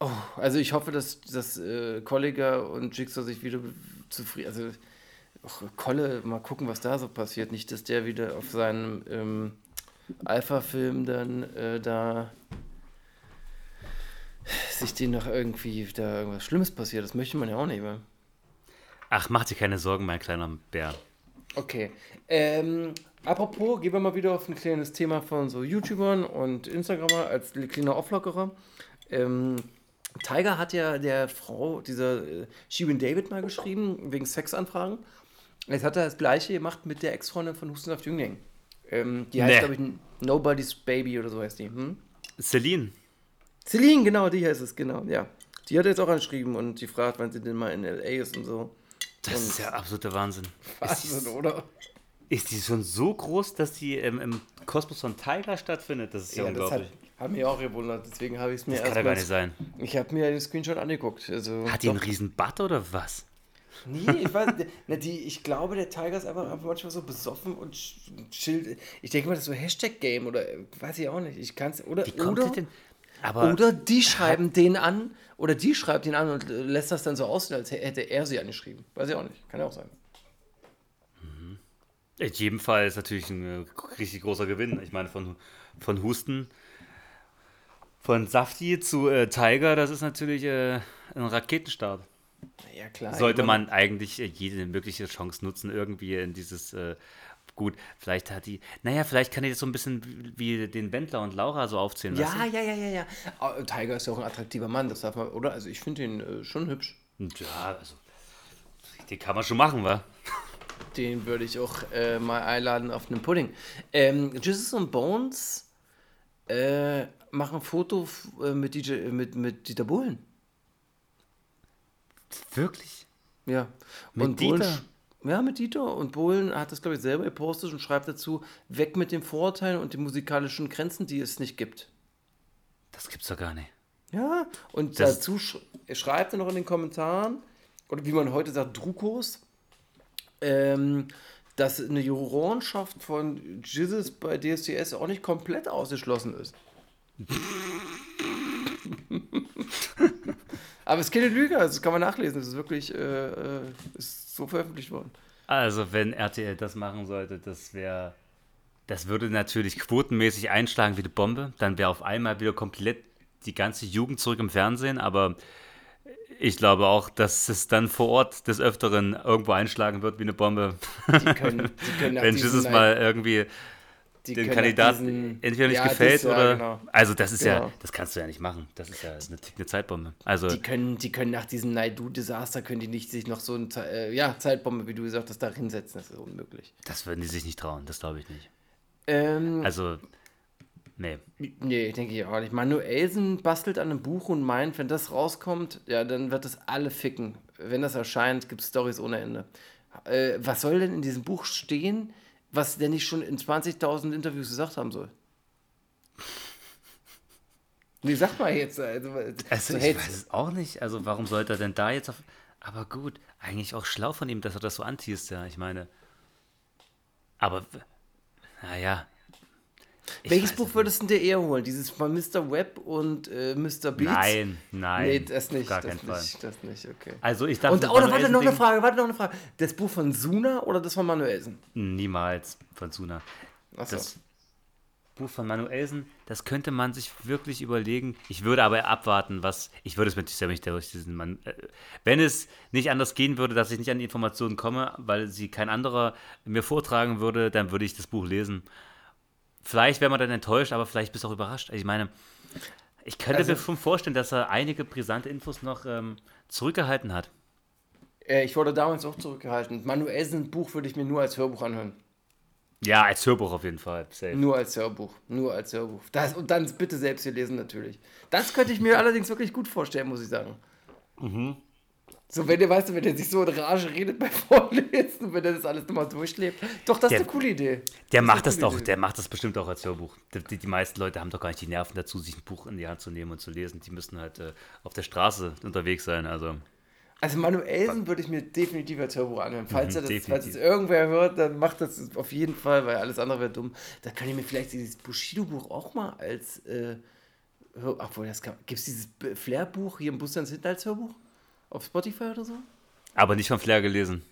Oh, also ich hoffe, dass, dass äh, Kollega und Jigsaw sich wieder zufrieden. Also och, Kolle, mal gucken, was da so passiert. Nicht, dass der wieder auf seinem ähm, Alpha-Film dann äh, da sich den noch irgendwie da irgendwas Schlimmes passiert. Das möchte man ja auch nicht mehr. Ach, mach dir keine Sorgen, mein kleiner Bär. Okay. Ähm, apropos, gehen wir mal wieder auf ein kleines Thema von so YouTubern und Instagramer als kleiner Auflockerer. Ähm, Tiger hat ja der Frau, dieser äh, Shirin David mal geschrieben, wegen Sexanfragen. Jetzt hat er das gleiche gemacht mit der Ex-Freundin von Husten auf Jüngling. Ähm, die heißt, Nee. glaube ich, Nobody's Baby oder so heißt die. Hm? Celine. Celine, genau, die heißt es, genau, ja. Die hat jetzt auch angeschrieben und die fragt, wann sie denn mal in L.A. ist und so. Das ist ja absoluter Wahnsinn. Wahnsinn, oder? Ist die schon so groß, dass die im, im Kosmos von Tiger stattfindet? Das ist ja, Ja, das hat, unglaublich. hat mich auch gewundert, deswegen habe ich es mir Das kann ja gar nicht sein. Ich habe mir den Screenshot angeguckt. Also Hat die einen doch. riesen Butt oder was? Nee, ich weiß, na, die, ich glaube, der Tiger ist einfach, einfach manchmal so besoffen und chillt. Ich denke mal, das ist so Hashtag-Game oder weiß ich auch nicht. Ich kann's, oder, Wie kommt oder, die denn? Aber oder die schreiben den an oder die schreibt ihn an und lässt das dann so aussehen, als hätte er sie angeschrieben. Weiß ich auch nicht. Kann ja auch sein. in jedem Fall ist natürlich ein äh, richtig großer Gewinn. Ich meine, von, von Husten, von Safti zu äh, Tiger, das ist natürlich äh, ein Raketenstart. Ja, klar. Sollte ich man eigentlich äh, jede mögliche Chance nutzen, irgendwie in dieses. Äh, gut, vielleicht hat die. Naja, vielleicht kann die das so ein bisschen wie, den Wendler und Laura so aufzählen Ja, lassen. ja, ja, ja, ja. Aber Tiger ist ja auch ein attraktiver Mann, das darf man, oder? Also ich finde ihn äh, schon hübsch. Und Ja, also. Den kann man schon machen, wa? Den würde ich auch äh, mal einladen auf einen Pudding. Ähm, Jesus und Bones äh, machen ein Foto äh, mit, DJ, mit, mit Dieter Bohlen. Wirklich? Ja. Mit und Bohlen Dieter? sch- Ja, mit Dieter. Und Bohlen hat das, glaube ich, selber gepostet und schreibt dazu, weg mit den Vorurteilen und den musikalischen Grenzen, die es nicht gibt. Das gibt's doch gar nicht. Ja, und Das- dazu sch schreibt er noch in den Kommentaren, oder wie man heute sagt, Drukos, ähm, dass eine Jurorenschaft von Jesus bei DSDS auch nicht komplett ausgeschlossen ist. Aber es ist keine Lüge, also das kann man nachlesen, das ist wirklich äh, äh, ist so veröffentlicht worden. Also, wenn RTL das machen sollte, das wäre. Das würde natürlich quotenmäßig einschlagen wie eine Bombe. Dann wäre auf einmal wieder komplett die ganze Jugend zurück im Fernsehen. Aber ich glaube auch, dass es dann vor Ort des Öfteren irgendwo einschlagen wird wie eine Bombe. Die können, die können wenn Jesus mal irgendwie den Kandidaten diesen- entweder nicht Ja, gefällt das, ja, oder. genau. Also, das ist ja. Genau. Das kannst du ja nicht machen. Das ist ja eine, eine Zeitbombe. Also. Die können, die können nach diesem Naidu-Desaster, können die nicht sich noch so eine äh, ja, Zeitbombe, wie du gesagt hast, da hinsetzen. Das ist unmöglich. Das würden die sich nicht trauen, das glaube ich nicht. Ähm, Also, nee. nee, denke ich auch nicht. Manuelsen bastelt an einem Buch und meint, wenn das rauskommt, ja, dann wird das alle ficken. Wenn das erscheint, gibt es Stories ohne Ende. Äh, was soll denn in diesem Buch stehen, was der nicht schon in 20.000 Interviews gesagt haben soll? Nee, sag mal jetzt. Also, Also, so ich weiß es auch nicht. Also, warum sollte er denn da jetzt auf. Aber gut, eigentlich auch schlau von ihm, dass er das so antiest, ja. Ich meine. Aber. Naja. Ich Welches Buch es würdest du dir eher holen? Dieses von Mr. Webb und äh, Mr. Beats? Nein, nein. Nee, das nicht. Gar das keinen Fall. nicht, das nicht, okay. Also, ich dachte. Und, das oder warte, noch eine Frage, warte, noch eine Frage. Das Buch von Suna oder das von Manuelsen? Niemals von Suna. Achso. Das Buch von Manuelsen, das könnte man sich wirklich überlegen. Ich würde aber abwarten, was. Ich würde es mit sicher nicht durch diesen Mann. Äh, wenn es nicht anders gehen würde, dass ich nicht an die Informationen komme, weil sie kein anderer mir vortragen würde, dann würde ich das Buch lesen. Vielleicht wäre man dann enttäuscht, aber vielleicht bist du auch überrascht. Ich meine, ich könnte Also- mir schon vorstellen, dass er einige brisante Infos noch ähm, zurückgehalten hat. Äh, ich wurde damals auch zurückgehalten. Manuelsen Buch würde ich mir nur als Hörbuch anhören. Ja, als Hörbuch auf jeden Fall. Safe. Nur als Hörbuch. Nur als Hörbuch. Das, und dann bitte selbst hier lesen natürlich. Das könnte ich mir allerdings wirklich gut vorstellen, muss ich sagen. Mhm. So, wenn der, weißt du, wenn der sich so in Rage redet bei Vorlesen, wenn er das alles nochmal durchlebt. Doch, das Der- ist eine coole Idee. Der macht das doch, Idee. der macht das bestimmt auch als Hörbuch. Die, die, meisten Leute haben doch gar nicht die Nerven dazu, sich ein Buch in die Hand zu nehmen und zu lesen. Die müssen halt äh, auf der Straße unterwegs sein. Also Also Manuelsen würde ich mir definitiv als Hörbuch anhören. Falls, Mhm, er das, falls es irgendwer hört, dann macht das auf jeden Fall, weil alles andere wäre dumm. Da kann ich mir vielleicht dieses Bushido-Buch auch mal als äh, Hör Obwohl, das gibt es dieses Flair-Buch hier im Bus hinten als Hörbuch? Auf Spotify oder so? Aber nicht von Flair gelesen.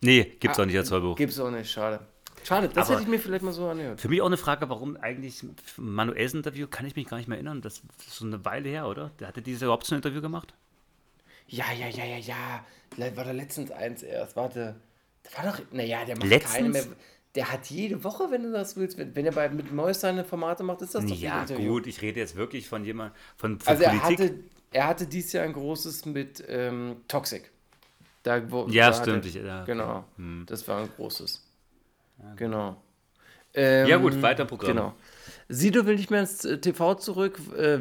Nee, gibt's Ah, auch nicht als Hörbuch. Gibt's auch nicht, schade. Schade, das Aber- hätte ich mir vielleicht mal so angehört. Für mich auch eine Frage, warum eigentlich ein Manuelsen-Interview, kann ich mich gar nicht mehr erinnern. Das ist so eine Weile her, oder? Der hatte dieses überhaupt so ein Interview gemacht? Ja, ja, ja, ja, ja. War da letztens eins erst. Warte. Da war doch. Naja, der macht Letztens? keine mehr. Der hat jede Woche, wenn du das willst, wenn, wenn er bei mit Neues seine Formate macht, ist das doch Ja, gut, ich rede jetzt wirklich von jemand, von, von Also er Politik. hatte, er hatte dieses Jahr ein großes mit ähm, Toxic. Da, wo, Ja, da stimmt, Hatte, ich- ja, genau. Hm. Das war ein großes. Genau. Ähm, Ja, gut, weiter Programm. Genau. Sido will nicht mehr ins äh, TV zurück, äh,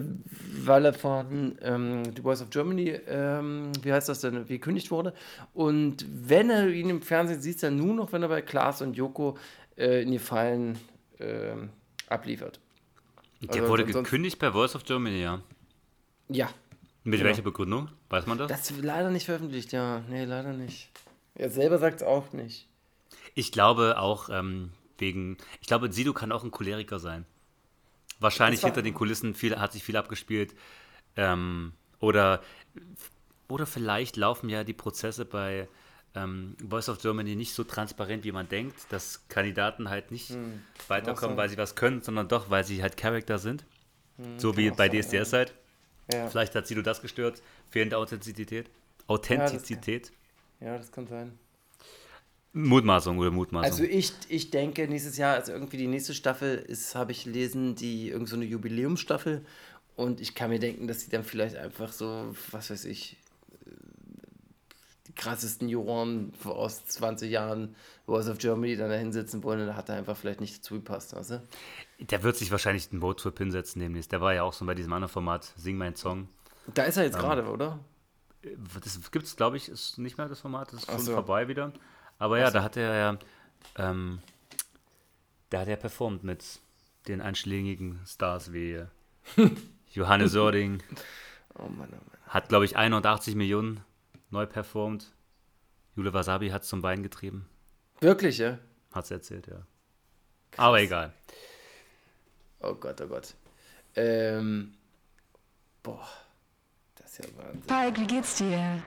weil er von ähm, The Voice of Germany, ähm, wie heißt das denn, gekündigt wurde. Und wenn er ihn im Fernsehen sieht, dann nur noch, wenn er bei Klaas und Joko äh, in die Fallen ähm, abliefert. Der Also wurde gekündigt bei Voice of Germany, ja. Ja, Mit Genau. welcher Begründung? Weiß man das? das wird leider nicht veröffentlicht, ja. Nee, leider nicht. Er selber sagt es auch nicht. Ich glaube auch ähm, wegen. Ich glaube, Sido kann auch ein Choleriker sein. Wahrscheinlich Das hinter den Kulissen viel, hat sich viel abgespielt. Ähm, oder, oder vielleicht laufen ja die Prozesse bei ähm, Voice of Germany nicht so transparent, wie man denkt, dass Kandidaten halt nicht weiterkommen, sein. weil sie was können, sondern doch, weil sie halt Charakter sind. so wie bei sein, DSDS halt. Ja, Vielleicht hat Sido das gestört. Fehlende Authentizität. Authentizität. ja das kann sein. Mutmaßung oder Mutmaßung. Also ich, ich denke, nächstes Jahr, also irgendwie die nächste Staffel ist, habe ich gelesen, die irgend so eine Jubiläumsstaffel. Und ich kann mir denken, dass sie dann vielleicht einfach so, was weiß ich, äh, die krassesten Juroren aus 20 Jahren Voice of Germany dann da hinsetzen wollen und da hat er einfach vielleicht nicht dazu gepasst, weißt du? Der wird sich wahrscheinlich einen Roadtrip hinsetzen demnächst. Der war ja auch schon bei diesem anderen Format, Sing mein Song. Da ist er jetzt gerade, oder? Das gibt es, glaube ich, ist nicht mehr das Format, das ist Ach schon so. vorbei wieder. Aber ja, da hat er ja, ähm, da hat er performt mit den einschlägigen Stars wie Johannes Sörding. Oh Mann, oh Mann. Hat, glaube ich, 81 Millionen neu performt. Jule Wasabi hat es zum Bein getrieben. Wirklich, ja? Hat es erzählt, ja. Aber egal. Oh Gott, oh Gott. Ähm, boah, das ist ja Wahnsinn. Falk, wie geht's dir?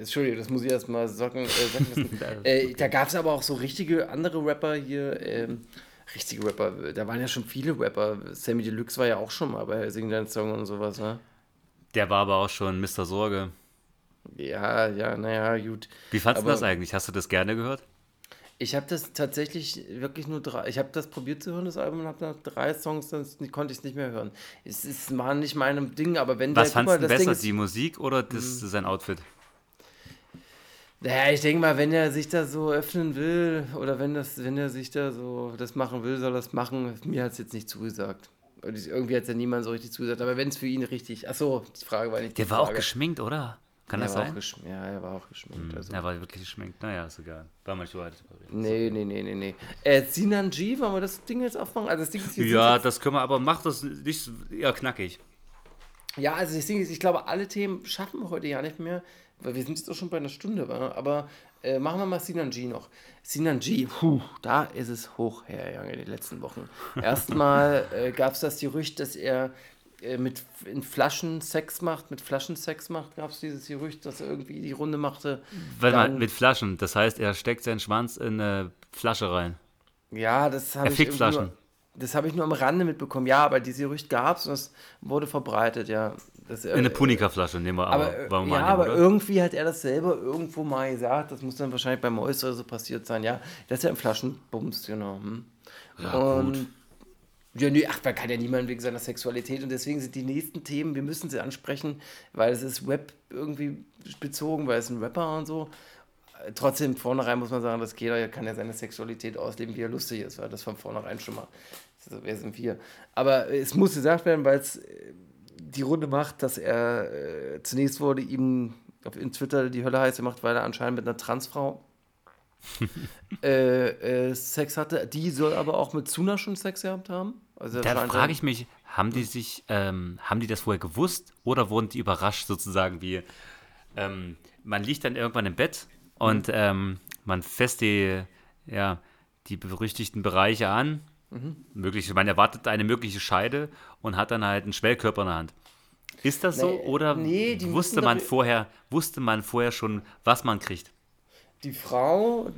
Entschuldigung, das muss ich erst mal sagen. Äh, sagen lassen. äh, da gab es aber auch so richtige andere Rapper hier. Ähm, richtige Rapper, da waren ja schon viele Rapper. Sammy Deluxe war ja auch schon mal bei Sing Dein Song und sowas, ne? Der war aber auch schon Mr. Sorge. Ja, ja, naja, gut. Wie fandest du das eigentlich? Hast du das gerne gehört? Ich habe das tatsächlich wirklich nur drei. Ich habe das probiert zu hören, das Album, und habe nach drei Songs, dann konnte ich es nicht mehr hören. Es ist war nicht meinem Ding, aber wenn Was der. guck fandest du besser, ist- die Musik oder das, sein Outfit? Naja, ich denke mal, wenn er sich da so öffnen will oder wenn das, wenn er sich da so das machen will, soll er das machen. Mir hat es jetzt nicht zugesagt. Und irgendwie hat es ja niemand so richtig zugesagt. Aber wenn es für ihn richtig. Achso, die Frage war nicht. Der war auch Frage. geschminkt, oder? Kann Er das auch sein? geschm- Ja, er war auch geschminkt. Also. Er war wirklich geschminkt. Naja, ist egal. War mal schon drüber reden. Nee, nee, nee, nee, nee. Äh, Sinan G, wollen wir das Ding jetzt aufmachen? Also das Ding ist Ja, das können wir, aber macht das nicht eher knackig. Ja, also das Ding ist, ich glaube, alle Themen schaffen wir heute ja nicht mehr, weil wir sind jetzt auch schon bei einer Stunde, aber äh, machen wir mal Sinan G noch. Sinan G, puh, da ist es hoch her, Junge, die letzten Wochen. Erstmal äh, gab es das Gerücht, dass er äh, mit in Flaschen Sex macht, mit Flaschen Sex macht, gab es dieses Gerücht, dass er irgendwie die Runde machte. Weil man mit Flaschen, das heißt, er steckt seinen Schwanz in eine Flasche rein. Ja, das habe ich fickt Flaschen. Nur, das habe ich nur am Rande mitbekommen. Ja, aber dieses Gerücht gab es und das wurde verbreitet, ja. Das, In eine Punika-Flasche nehmen wir aber, Aber, äh, wir ja, aber oder? irgendwie hat er das selber irgendwo mal gesagt. Das muss dann wahrscheinlich beim Mäus so passiert sein. Ja, das ist ja im Flaschenbums, genau. Hm. Ja, und gut. ja, nee, ach, man kann ja niemand wegen seiner Sexualität und deswegen sind die nächsten Themen, wir müssen sie ansprechen, weil es ist Web irgendwie bezogen, weil es ein Rapper und so. Äh, Trotzdem, vornherein muss man sagen, dass jeder kann ja seine Sexualität ausleben, wie er lustig ist, weil das von vornherein schon mal, also, wer sind wir? Aber äh, es muss gesagt werden, weil es äh, die Runde macht, dass er äh, zunächst wurde ihm auf in Twitter die Hölle heiß gemacht, weil er anscheinend mit einer Transfrau äh, äh, Sex hatte. Die soll aber auch mit Suna schon Sex gehabt haben. Also Da frage ich mich, haben die sich, ähm, haben die das vorher gewusst oder wurden die überrascht sozusagen wie, ähm, man liegt dann irgendwann im Bett und Mhm. ähm, man fässt die, ja, die berüchtigten Bereiche an. Mhm. Möglich, man erwartet eine mögliche Scheide und hat dann halt einen Schwellkörper in der Hand. Ist das so Nee, oder nee, wusste man vorher, wusste man vorher schon, was man kriegt? Die Frau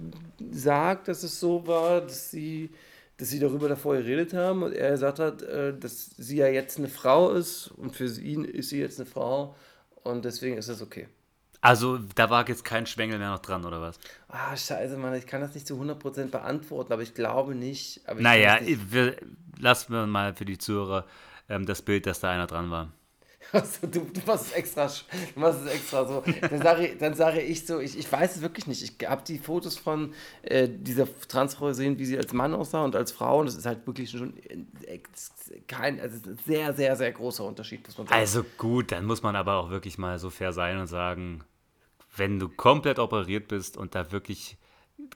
sagt, dass es so war, dass sie, dass sie darüber davor geredet haben und er gesagt hat, äh, dass sie ja jetzt eine Frau ist und für ihn ist sie jetzt eine Frau und deswegen ist das okay. Also da war jetzt kein Schwengel mehr noch dran oder was? Ah, scheiße, Mann, ich kann das nicht zu 100% beantworten, aber ich glaube nicht. Aber ich Naja, nicht. wir, lassen wir mal für die Zuhörer ähm, das Bild, dass da einer dran war. Also, du, du machst es extra, du machst es extra so. Dann sage ich, dann sage ich so, ich, ich weiß es wirklich nicht. Ich habe die Fotos von äh, dieser Transfrau gesehen, wie sie als Mann aussah und als Frau. Und es ist halt wirklich schon äh, kein, also sehr, sehr, sehr großer Unterschied, muss man sagen. Also gut, dann muss man aber auch wirklich mal so fair sein und sagen, wenn du komplett operiert bist und da wirklich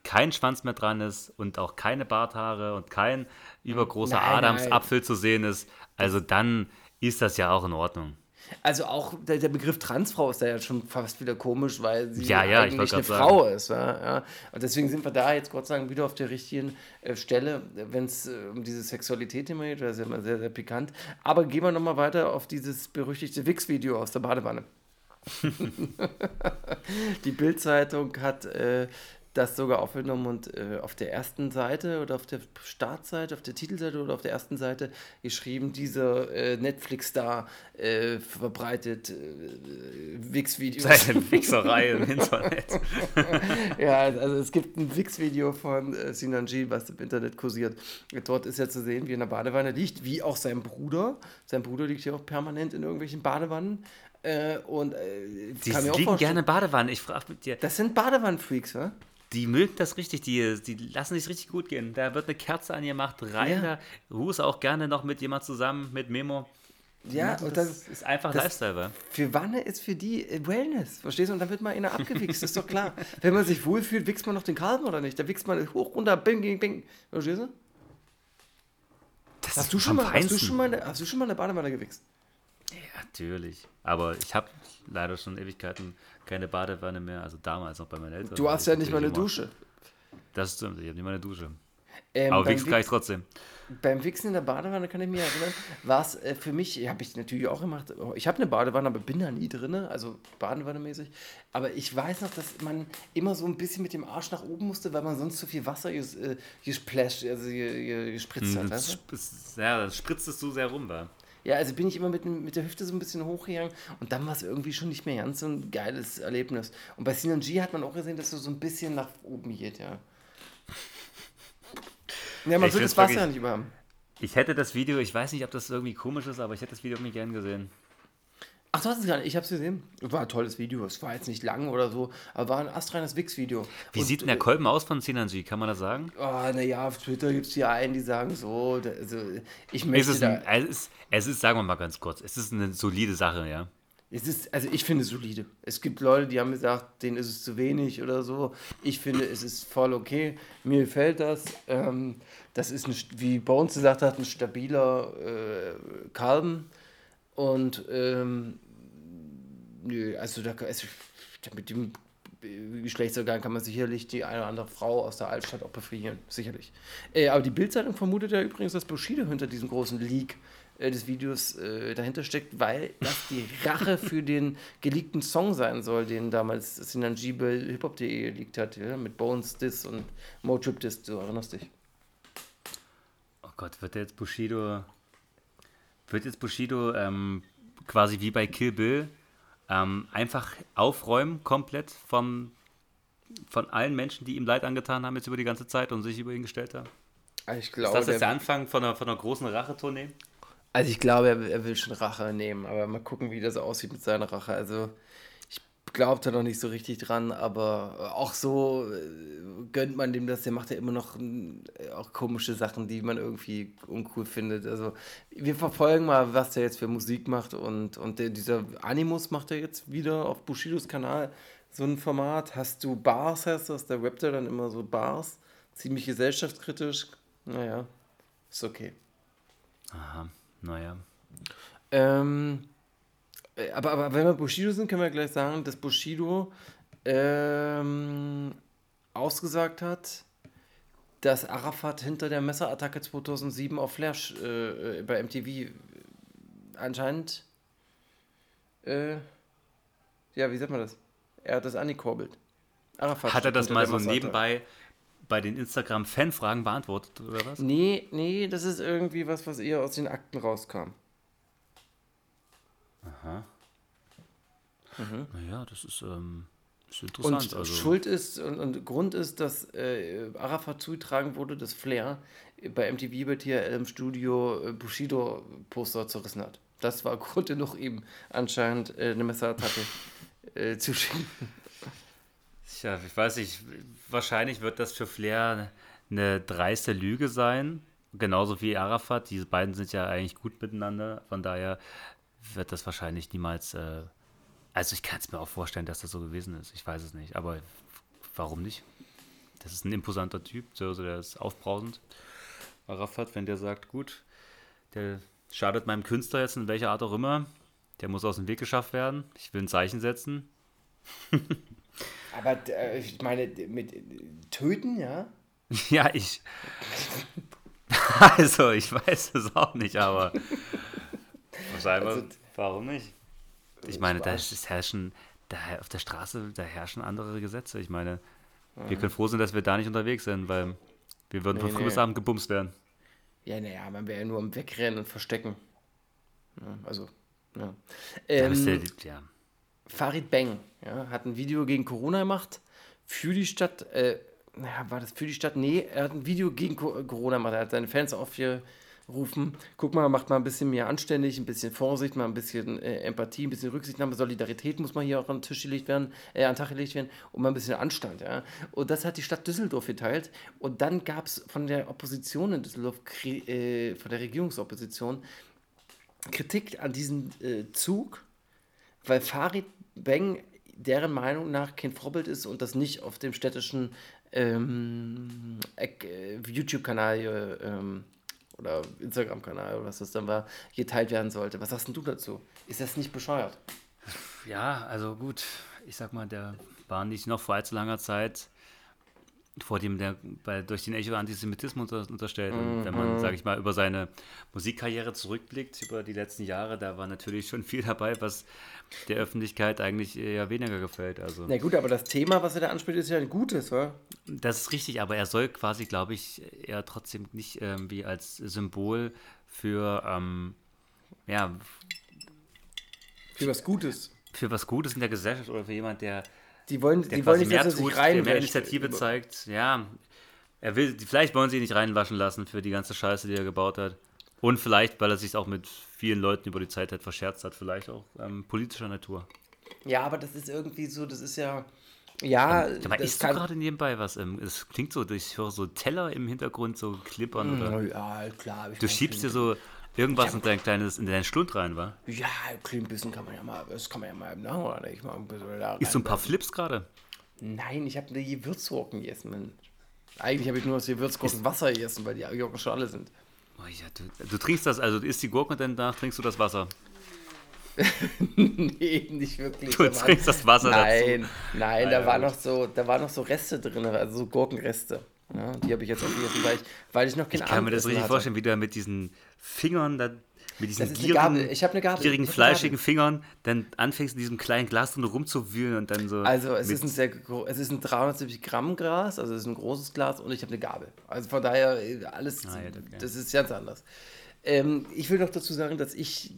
kein Schwanz mehr dran ist und auch keine Barthaare und kein übergroßer Nein, Adamsapfel zu sehen ist, also dann ist das ja auch in Ordnung. Also auch der, der Begriff Transfrau ist da ja schon fast wieder komisch, weil sie Ja, ja, ich eigentlich eine grad Frau ist. Ja, ja. Und deswegen sind wir da jetzt Gott sei Dank wieder auf der richtigen äh, Stelle, wenn es äh, um diese Sexualität immer geht. Das ist ja immer sehr, sehr pikant. Aber gehen wir nochmal weiter auf dieses berüchtigte Wix-Video aus der Badewanne. Die Bild-Zeitung hat äh, das sogar aufgenommen und äh, auf der ersten Seite oder auf der Startseite, auf der Titelseite oder auf der ersten Seite geschrieben, dieser äh, Netflix-Star äh, verbreitet äh, Wix-Videos. Seine Wichserei im Internet. ja, also es gibt ein Wix-Video von äh, Sinan G, was im Internet kursiert. Dort ist er zu sehen, wie er in der Badewanne liegt, wie auch sein Bruder. Sein Bruder liegt ja auch permanent in irgendwelchen Badewannen. Äh, und äh, Die kann liegen gerne Badewannen. Ich frage mit dir, Das sind Badewannenfreaks, wa? die mögen das richtig, die, die lassen sich richtig gut gehen. Da wird eine Kerze angemacht, rein Ja. da. Ruhe auch gerne noch mit jemand zusammen, mit Memo. Ja, das, und das, ist einfach das- Lifestyle, für Wanne ist für die äh, Wellness, verstehst du? Und dann wird mal einer abgewichst, ist doch klar. Wenn man sich wohlfühlt, wichst man noch den Kalben oder nicht? Da wichst man hoch, runter, bing, bing, bing. Verstehst du? Das Hast du, schon mal, hast, du schon mal, hast du schon mal in der Badewanne gewichst? Natürlich. Aber ich habe leider schon Ewigkeiten keine Badewanne mehr, also damals noch bei meinen Eltern. Du hast ja nicht mal eine Dusche. Das stimmt, ich habe nicht mal eine Dusche. Ähm, Aber wichsen kann ich trotzdem. Beim Wichsen in der Badewanne kann ich mich erinnern, war es äh, für mich, habe ich natürlich auch gemacht, oh, ich habe eine Badewanne, aber bin da nie drin, also Badewanne-mäßig. Aber ich weiß noch, dass man immer so ein bisschen mit dem Arsch nach oben musste, weil man sonst zu viel Wasser ges, äh, gesplasht, also ge- ge- gespritzt hat. Weißt du? Ja, das spritztest du sehr rum, wa? Ja, also bin ich immer mit, mit der Hüfte so ein bisschen hochgegangen und dann war es irgendwie schon nicht mehr ganz so ein geiles Erlebnis. Und bei Sinan G hat man auch gesehen, dass er so ein bisschen nach oben geht, ja. Ja, man Ich find's das Wasser ja nicht überhaben. Ich hätte das Video, ich weiß nicht, ob das irgendwie komisch ist, aber ich hätte das Video irgendwie gern gesehen. Ach, du hast es nicht, ich habe es gesehen. War ein tolles Video, es war jetzt nicht lang oder so, aber war ein astreines Wix-Video. Wie Und, sieht denn der äh, Kolben aus von Sinanji? Kann man das sagen? Oh, naja, auf Twitter gibt es hier einen, die sagen so, also ich Es möchte ist, da, ein, es, ist, es ist, sagen wir mal ganz kurz, es ist eine solide Sache, ja. Es ist, also ich finde es solide. Es gibt Leute, die haben gesagt, denen ist es zu wenig oder so. Ich finde, es ist voll okay. Mir gefällt das. Ähm, das ist, ein, wie Bones gesagt hat, ein stabiler äh, Kalben. Und ähm, nö, also da also, mit dem Geschlechtsorgan kann man sicherlich die eine oder andere Frau aus der Altstadt auch befrieren, sicherlich. Äh, aber die Bildzeitung vermutet ja übrigens, dass Bushido hinter diesem großen Leak äh, des Videos äh, dahinter steckt, weil das die Rache für den geleakten Song sein soll, den damals Sinan bei hiphop.de geleakt hat, ja, mit Bones Diss und Motrip Diss, du erinnerst dich. Oh Gott, wird jetzt Bushido, wird jetzt Bushido ähm, quasi wie bei Kill Bill ähm, einfach aufräumen komplett vom, von allen Menschen, die ihm Leid angetan haben jetzt über die ganze Zeit und sich über ihn gestellt haben? Ich Ist glaube, das jetzt der Anfang von einer, von einer großen Rachetournee? also ich glaube, er, er will schon Rache nehmen, aber mal gucken, wie das aussieht mit seiner Rache. Also glaube da noch nicht so richtig dran, aber auch so äh, gönnt man dem das. Der macht ja immer noch äh, auch komische Sachen, die man irgendwie uncool findet. Also wir verfolgen mal, was der jetzt für Musik macht und, und der, dieser Animus macht er jetzt wieder auf Bushidos Kanal so ein Format. Hast du Bars, heißt das? Der rappt ja dann immer so Bars. Ziemlich gesellschaftskritisch. Naja, ist okay. Aha, naja. Ähm, äh, aber, aber wenn wir Bushido sind, können wir gleich sagen, dass Bushido ähm, ausgesagt hat, dass Arafat hinter der Messerattacke 2007 auf Flash äh, äh, bei MTV anscheinend, äh, ja, wie sagt man das? Er hat das angekurbelt. Arafat Hat er das mal so nebenbei bei den Instagram-Fanfragen beantwortet, oder was? Nee, nee, das ist irgendwie was, was eher aus den Akten rauskam. Naja, das ist, ähm, ist interessant. Und also. Schuld ist und, und Grund ist, dass äh, Arafat zugetragen wurde, dass Flair bei MTV bei TRL im Studio äh, Bushido-Poster zerrissen hat. Das war Grund genug, ihm anscheinend äh, eine Messerattacke äh, zu schicken. Tja, ich weiß nicht, wahrscheinlich wird das für Flair eine dreiste Lüge sein. Genauso wie Arafat. Diese beiden sind ja eigentlich gut miteinander. Von daher wird das wahrscheinlich niemals. Äh, also, ich kann es mir auch vorstellen, dass das so gewesen ist. Ich weiß es nicht. Aber warum nicht? Das ist ein imposanter Typ. Also, der ist aufbrausend. Arafat, wenn der sagt, gut, der schadet meinem Künstler jetzt in welcher Art auch immer. Der muss aus dem Weg geschafft werden. Ich will ein Zeichen setzen. Aber äh, ich meine, mit äh, Töten, ja? Ja, ich. Also, ich weiß es auch nicht, aber. Muss einfach, Also, warum nicht? Ich meine, da ist, es herrschen, da auf der Straße, da herrschen andere Gesetze. Ich meine, wir können froh sein, dass wir da nicht unterwegs sind, weil wir würden von Nee, früh nee. bis Abend gebumst werden. Ja, naja, man wäre ja nur am Wegrennen und Verstecken. Ja, also, ja. Da bist Ähm, du, ja. Farid Bang ja, hat ein Video gegen Corona gemacht für die Stadt. Äh, naja, war das für die Stadt? Nee, er hat ein Video gegen Co Corona gemacht. Er hat seine Fans aufgerufen. Guck mal, macht mal ein bisschen mehr anständig, ein bisschen Vorsicht, mal ein bisschen äh, Empathie, ein bisschen Rücksichtnahme, Solidarität muss mal hier auch an den Tisch gelegt werden, äh, an den Tag gelegt werden und mal ein bisschen Anstand. Ja. Und das hat die Stadt Düsseldorf geteilt. Und dann gab es von der Opposition in Düsseldorf, äh, von der Regierungsopposition, Kritik an diesem äh, Zug, weil Farid Bang deren Meinung nach kein Vorbild ist und das nicht auf dem städtischen ähm, äh, YouTube-Kanal äh, ähm, oder Instagram-Kanal oder was das dann war, geteilt werden sollte. Was sagst denn du dazu? Ist das nicht bescheuert? Ja, also gut, ich sag mal, der war nicht noch vor allzu langer Zeit vor dem der bei, durch den Echo Antisemitismus unter, unterstellt. Und wenn man, sage ich mal, über seine Musikkarriere zurückblickt, über die letzten Jahre, da war natürlich schon viel dabei, was der Öffentlichkeit eigentlich eher weniger gefällt. Also Na gut, aber das Thema, was er da anspricht, ist ja ein gutes, wa? das ist richtig, aber er soll quasi, glaube ich, eher trotzdem nicht irgendwie als Symbol für ähm, ja, Für was Gutes. für was Gutes in der Gesellschaft oder für jemand, der Die wollen, der die wollen nicht, mehr dass er tut, sich der mehr. Initiative zeigt. Ja, er will, vielleicht wollen sie ihn nicht reinwaschen lassen für die ganze Scheiße, die er gebaut hat. Und vielleicht, weil er sich auch mit vielen Leuten über die Zeit halt verscherzt hat, vielleicht auch ähm, politischer Natur. Ja, aber das ist irgendwie so, das ist ja. Ja, Aber das isst du gerade nebenbei was? Ähm, Es klingt so, ich höre so Teller im Hintergrund so klippern. Oder Ja, klar. ich du mal schiebst dir so irgendwas in dein kleines, in deinen Schlund rein, wa? Ja, ein klein bisschen kann man ja mal, das kann man ja mal nach oder nicht mal ein bisschen da Isst du ein paar Flips gerade? Nein, ich habe eine Gewürzgurken gegessen. Mensch. Eigentlich habe ich nur aus Gewürzgurken Wasser gegessen, weil die Gurken schon alle sind. Oh ja, du, du trinkst das, also du isst die Gurke und danach trinkst du das Wasser. nee, nicht wirklich. Du Da trinkst das Wasser nein, dazu. Nein, Ah, da war noch so, da waren noch so Reste drin, also so Gurkenreste. Ja, die habe ich jetzt aufgegessen, weil ich, weil ich noch kein Ich kann mir das richtig hatte. vorstellen, wie du mit diesen Fingern, dann, mit diesen Das gierigen, gierigen fleischigen Fingern, dann anfängst in diesem kleinen Glas drin rumzuwühlen und dann so. Also es ist ein sehr es ist ein 370 Gramm Glas, also es ist ein großes Glas und ich habe eine Gabel. Also von daher äh, alles, Ah, ja, okay. das ist ganz anders. Ähm, ich will noch dazu sagen, dass ich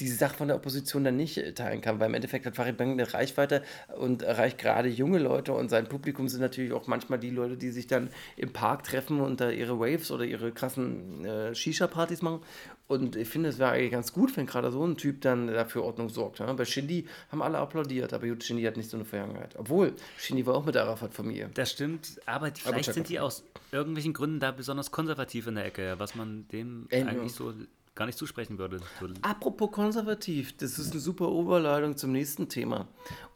diese Sache von der Opposition dann nicht teilen kann, weil im Endeffekt hat Farid Bang eine Reichweite und erreicht gerade junge Leute und sein Publikum sind natürlich auch manchmal die Leute, die sich dann im Park treffen und da ihre Waves oder ihre krassen äh, Shisha-Partys machen. Und ich finde, es wäre eigentlich ganz gut, wenn gerade so ein Typ dann dafür Ordnung sorgt. Ja? Bei Shindy haben alle applaudiert, aber gut, Shindy hat nicht so eine Vergangenheit. Obwohl, Shindy war auch mit der Arafat-Familie. Das stimmt, aber die- vielleicht check sind die aus irgendwelchen Gründen da besonders konservativ in der Ecke, was man dem Äh, eigentlich so gar nicht zusprechen würde. Apropos konservativ, das ist eine super Überleitung zum nächsten Thema.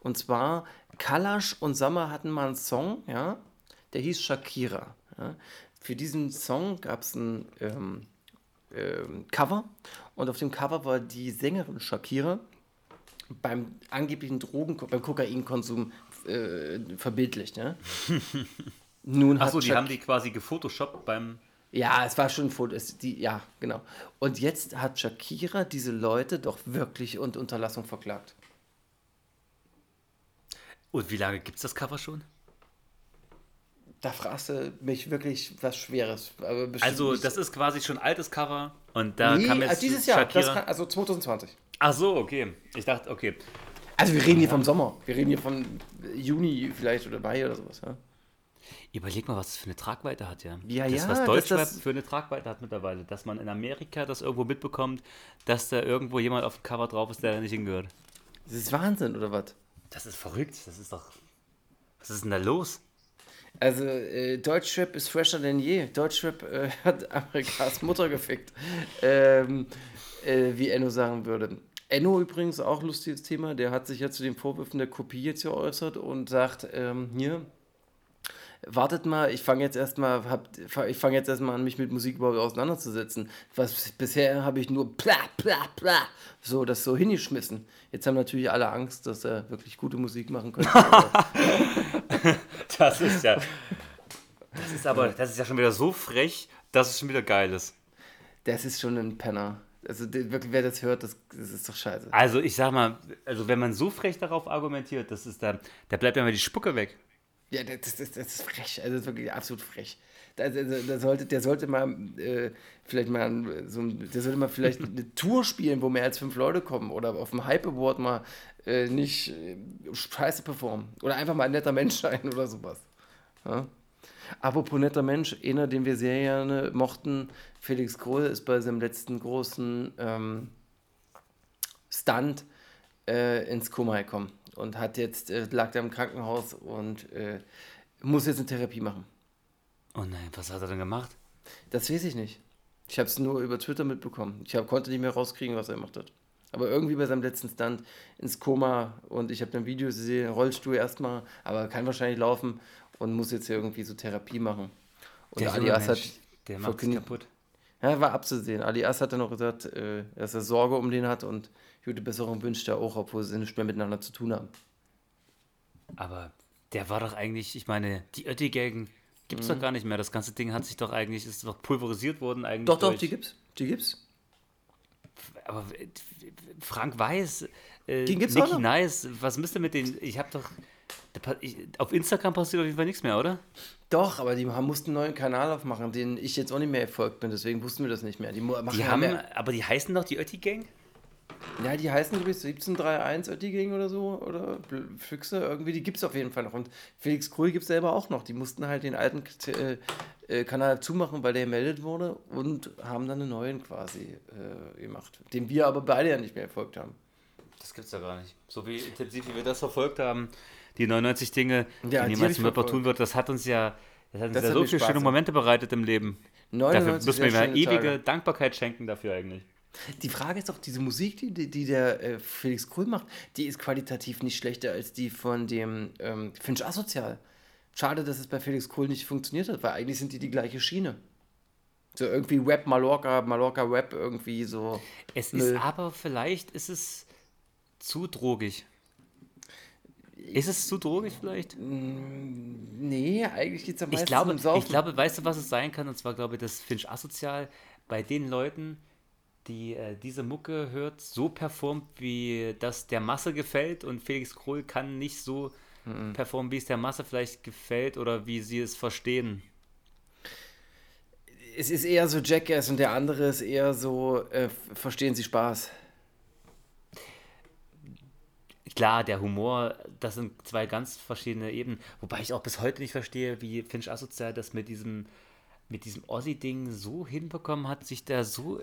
Und zwar, Kalash und Sammer hatten mal einen Song, ja, der hieß Shakira. Ja. Für diesen Song gab es ein ähm, ähm, Cover und auf dem Cover war die Sängerin Shakira beim angeblichen Drogen, beim Kokainkonsum äh, verbildlicht. Ja. Nun Achso, die Shak- haben die quasi gefotoshoppt beim. ja, es war schon ein Foto. Es, die, ja, genau. Und jetzt hat Shakira diese Leute doch wirklich und Unterlassung verklagt. Und wie lange gibt es das Cover schon? Da fragst du mich wirklich was Schweres. Also, das ist quasi schon altes Cover und da nee, kam jetzt also dieses Jahr, kann, also 2020. Ach so, okay. Ich dachte, okay. Also wir reden hier vom Sommer. Wir reden hier von Juni vielleicht oder Mai oder sowas. Ja? Überleg mal, was das für eine Tragweite hat, ja. Ja, das, ja, Was dass Deutschrap das- für eine Tragweite hat mittlerweile. Dass man in Amerika das irgendwo mitbekommt, dass da irgendwo jemand auf dem Cover drauf ist, der da nicht hingehört. Das ist Wahnsinn, oder was? Das ist verrückt. Das ist doch. Was ist denn da los? Also, äh, Deutschrap ist fresher denn je. Deutschrap äh, hat Amerikas Mutter gefickt. Ähm, äh, wie Enno sagen würde. Enno übrigens auch lustiges Thema. Der hat sich ja zu den Vorwürfen der Kopie jetzt geäußert und sagt: ähm, Hier, wartet mal, ich fange jetzt erstmal ich fange jetzt erstmal an, mich mit Musik überhaupt auseinanderzusetzen. Was bisher habe ich nur pla pla pla so das so hingeschmissen. Jetzt haben natürlich alle Angst, dass er wirklich gute Musik machen könnte. Das ist ja. Das ist aber, das ist ja schon wieder so frech, dass es schon wieder geil ist. Das ist schon ein Penner. Also wirklich, wer das hört, das, das ist doch scheiße. Also ich sag mal, also wenn man so frech darauf argumentiert, das ist da, da bleibt ja mal die Spucke weg. Ja, das, das, das ist frech. Also das ist wirklich absolut frech. Da, da, sollte, der sollte mal äh, vielleicht mal so ein, der sollte mal vielleicht eine Tour spielen, wo mehr als fünf Leute kommen oder auf dem Hype Award mal äh, nicht äh, scheiße performen. Oder einfach mal ein netter Mensch sein oder sowas. Ja? Apropos netter Mensch, einer, den wir sehr gerne mochten, Felix Krohl, ist bei seinem letzten großen ähm, Stunt äh, ins Koma gekommen und hat jetzt, äh, lag da im Krankenhaus und äh, muss jetzt eine Therapie machen. Oh nein, was hat er denn gemacht? Das weiß ich nicht. Ich habe es nur über Twitter mitbekommen. Ich hab, konnte nicht mehr rauskriegen, was er gemacht hat. Aber irgendwie bei seinem letzten Stunt ins Koma und ich habe dann Videos gesehen, Rollstuhl erstmal, aber kann wahrscheinlich laufen und muss jetzt irgendwie so Therapie machen. Und Der Ali Assad, der macht kaputt. ja, war abzusehen. Ali Assad hat dann noch gesagt, äh, dass er Sorge um den hat und gute Besserung wünscht er auch, obwohl sie nichts mehr miteinander zu tun haben. Aber der war doch eigentlich, ich meine, die Ötti-Gang gibt es Mhm. doch gar nicht mehr. Das ganze Ding hat sich doch eigentlich, ist doch pulverisiert worden eigentlich. Doch, doch, durch- die gibt's. Die gibt's. Aber äh, Frank Weiß, äh, Den gibt's Nicky. Nice, was müsst ihr mit denen? Ich habe doch. Ich, auf Instagram passiert auf jeden Fall nichts mehr, oder? Doch, aber die haben, mussten einen neuen Kanal aufmachen, den ich jetzt auch nicht mehr erfolgt bin, deswegen wussten wir das nicht mehr. Die machen Die haben, mehr, aber die heißen doch die Ötti-Gang? Ja, die heißen glaube ich 1731 Oettiging oder so, oder Füchse, irgendwie, die gibt's auf jeden Fall noch. Und Felix Krull gibt's selber auch noch. Die mussten halt den alten äh, äh, Kanal zumachen, weil der gemeldet wurde und haben dann einen neuen quasi äh, gemacht, den wir aber beide ja nicht mehr erfolgt haben. Das gibt's ja gar nicht. So wie intensiv wie wir das verfolgt haben, die 99 Dinge, Ja, die niemals Rapper verfolgt. tun wird, das hat uns ja, das hat uns Das ja hat so viele schöne. Momente bereitet im Leben. Dafür 99 müssen wir mal schöne ewige Tage. Dankbarkeit schenken dafür eigentlich. Die Frage ist doch, diese Musik, die, die, der äh, Felix Krull macht, die ist qualitativ nicht schlechter als die von dem ähm, Finch Asozial. Schade, dass es bei Felix Krull nicht funktioniert hat, weil eigentlich sind die die gleiche Schiene. So irgendwie Web Mallorca, Mallorca Web irgendwie so. Es ist aber vielleicht ist es zu drogig. Ist es zu drogig vielleicht? Nee, eigentlich geht es am Ich meisten glaube, um Saufen. ich glaube, weißt du, was es sein kann? Und zwar glaube ich, dass Finch asozial bei den Leuten, die äh, diese Mucke hört, so performt, wie das der Masse gefällt und Felix Krull kann nicht so Mhm. performen, wie es der Masse vielleicht gefällt oder wie sie es verstehen. es ist eher so Jackass und der andere ist eher so, äh, verstehen Sie Spaß. Klar, der Humor, das sind zwei ganz verschiedene Ebenen. Wobei ich auch bis heute nicht verstehe, wie Finch asozial das mit diesem, mit diesem Ossi-Ding so hinbekommen hat, sich da so,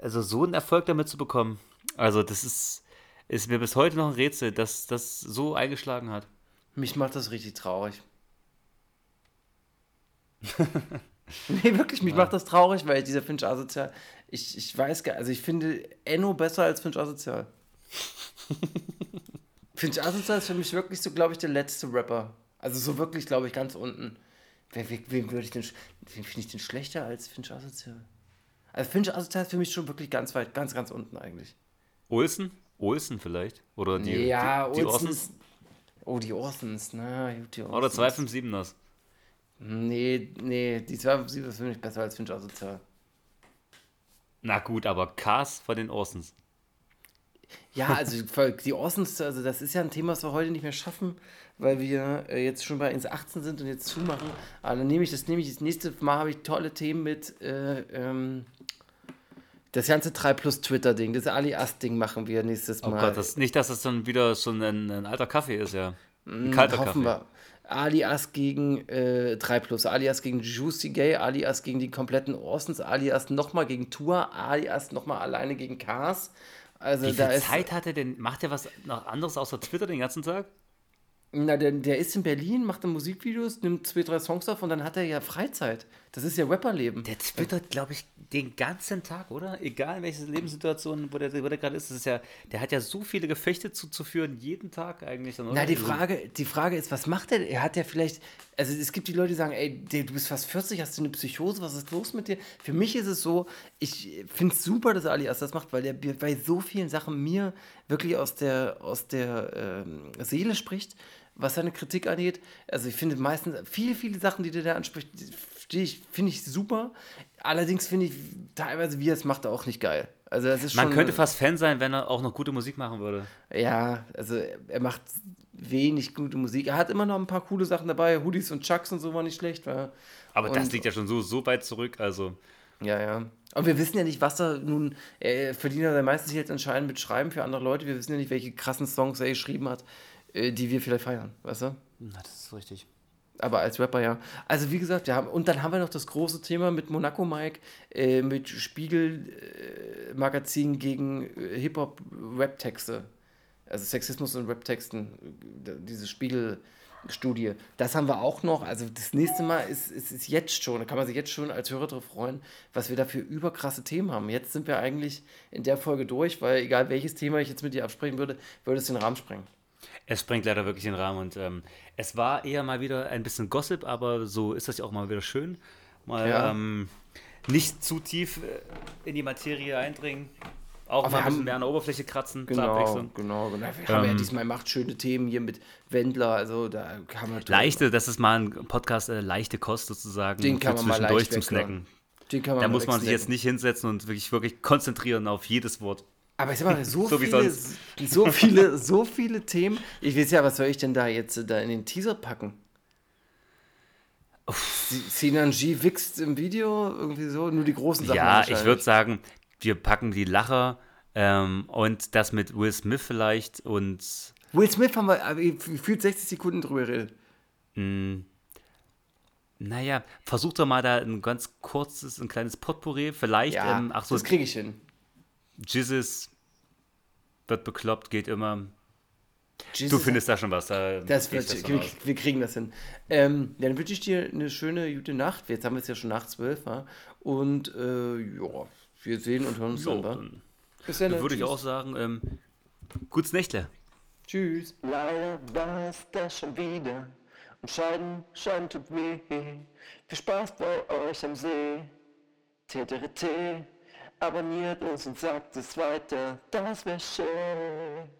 also so einen Erfolg damit zu bekommen. Also das ist, ist mir bis heute noch ein Rätsel, dass das so eingeschlagen hat. Mich macht das richtig traurig. nee, wirklich, mich macht das traurig, weil dieser Finch asozial. Ich, ich weiß gar also ich finde Enno besser als Finch asozial. Finch asozial ist für mich wirklich so, glaube ich, der letzte Rapper. Also so wirklich, glaube ich, ganz unten. Wem würde ich denn, wen finde ich denn schlechter als Finch asozial? Also Finch asozial ist für mich schon wirklich ganz weit, ganz, ganz unten eigentlich. Olsen? Olsen vielleicht? Oder die, ja, die, die. Orsons? Oh, die Orsons, gut, die Oder Orsons. 257ers? Nee, nee, die 257 ist für mich besser als Finch asozial. Na gut, aber Cars von den Orsons. Ja, also die Orsons, also das ist ja ein Thema, was wir heute nicht mehr schaffen, weil wir äh, jetzt schon bei 1,18 sind und jetzt zumachen. Aber dann nehme ich das, nehme ich das nächste Mal habe ich tolle Themen mit äh, ähm, das ganze 3 plus Twitter-Ding, das Ali-Ast-Ding machen wir nächstes Oh Mal. Gott, das, nicht, dass das dann wieder schon ein, ein alter Kaffee ist, ja. Ein Mm, kalter hoffen Kaffee. wir. alias gegen äh, 3 Plus, alias gegen Juicy Gay, alias gegen die kompletten Orsons, alias nochmal gegen Tour, alias nochmal alleine gegen Cars. Also Wie viel. Zeit hat er denn? Macht er was noch anderes außer Twitter den ganzen Tag? Na, der, der ist in Berlin, macht dann Musikvideos, nimmt zwei, drei Songs auf und dann hat er ja Freizeit. Das ist ja Rapperleben. Der twittert, glaube ich, den ganzen Tag, oder? Egal in welcher Lebenssituation, wo der, wo der gerade ist. Das ist ja, der hat ja so viele Gefechte zuzuführen, jeden Tag eigentlich. Dann? Na, die Also, Frage, die Frage ist, was macht er? Er hat ja vielleicht, also es gibt die Leute, die sagen, ey, du bist fast 40, hast du eine Psychose, was ist los mit dir? Für mich ist es so, ich finde es super, dass Alias das macht, weil er bei so vielen Sachen mir wirklich aus der, aus der ähm, Seele spricht, was seine Kritik angeht. Also ich finde meistens, viele, viele Sachen, die der da anspricht, die ich- finde ich super. Allerdings finde ich teilweise, wie er es macht, auch nicht geil. Also das ist Man schon, könnte fast Fan sein, wenn er auch noch gute Musik machen würde. ja, also er macht wenig gute Musik. Er hat immer noch ein paar coole Sachen dabei. Hoodies und Chucks und so war nicht schlecht. War. Aber das Und- liegt ja schon so, so weit zurück. Also, Ja, ja. Aber wir wissen ja nicht, was er nun. Er verdient ja meistens jetzt anscheinend mit Schreiben für andere Leute. Wir wissen ja nicht, welche krassen Songs er geschrieben hat, äh, die wir vielleicht feiern. Weißt du? na, das ist richtig. Aber als Rapper ja. Also wie gesagt, haben, und dann haben wir noch das große Thema mit Monaco Mike, äh, mit Spiegel äh, Magazin gegen äh, Hip-Hop-Rap-Texte. Also Sexismus und Rap-Texten, äh, diese Spiegel-Studie. Das haben wir auch noch. Also das nächste Mal ist, ist, ist jetzt schon, da kann man sich jetzt schon als Hörer drauf freuen, was wir da für überkrasse Themen haben. Jetzt sind wir eigentlich in der Folge durch, weil egal welches Thema ich jetzt mit dir absprechen würde, würde es den Rahmen sprengen. Es sprengt leider wirklich den Rahmen und ähm, es war eher mal wieder ein bisschen Gossip, aber so ist das ja auch mal wieder schön. Mal Ja. ähm, nicht zu tief äh, in die Materie eindringen. Auch Aber mal ein bisschen haben- mehr an der Oberfläche kratzen, Genau, genau, genau. Wir haben ja Ähm, diesmal macht schöne Themen hier mit Wendler, also da kann man Leichte, das ist mal ein Podcast, äh, leichte Kost sozusagen. Den kann man mal leicht zum. Snacken. Den kann man Da muss man sich jetzt nicht hinsetzen und wirklich, wirklich konzentrieren auf jedes Wort. Aber ich sag mal, so, So viele, so viele, so viele Themen. Ich weiß ja, was soll ich denn da jetzt äh, da in den Teaser packen? Si- Sinan G wichst im Video, irgendwie so, nur die großen Sachen. Ja, ich würde sagen, wir packen die Lacher ähm, und das mit Will Smith vielleicht und Will Smith haben wir gefühlt 60 Sekunden drüber geredet. naja, versuch doch mal da ein ganz kurzes, ein kleines Potpourri. Vielleicht, Ja, ähm, ach so, das kriege ich hin. Jizzes wird bekloppt, geht immer. Du Jesus, findest da schon was. Da Das wird, davon wir, wir kriegen das hin. Ähm, dann wünsche ich dir eine schöne, gute Nacht. Jetzt haben wir es ja schon nach zwölf. Ja? Und äh, ja, wir sehen und hören uns Jo, dann. Bis dann. würde ich auch sagen, ähm, gutes Nächtle. Tschüss. Leider war es das schon wieder. Und Scheiden, Scheiden tut weh. Viel Spaß bei euch am See. TTRT, abonniert uns und sagt es weiter. Das wär schön.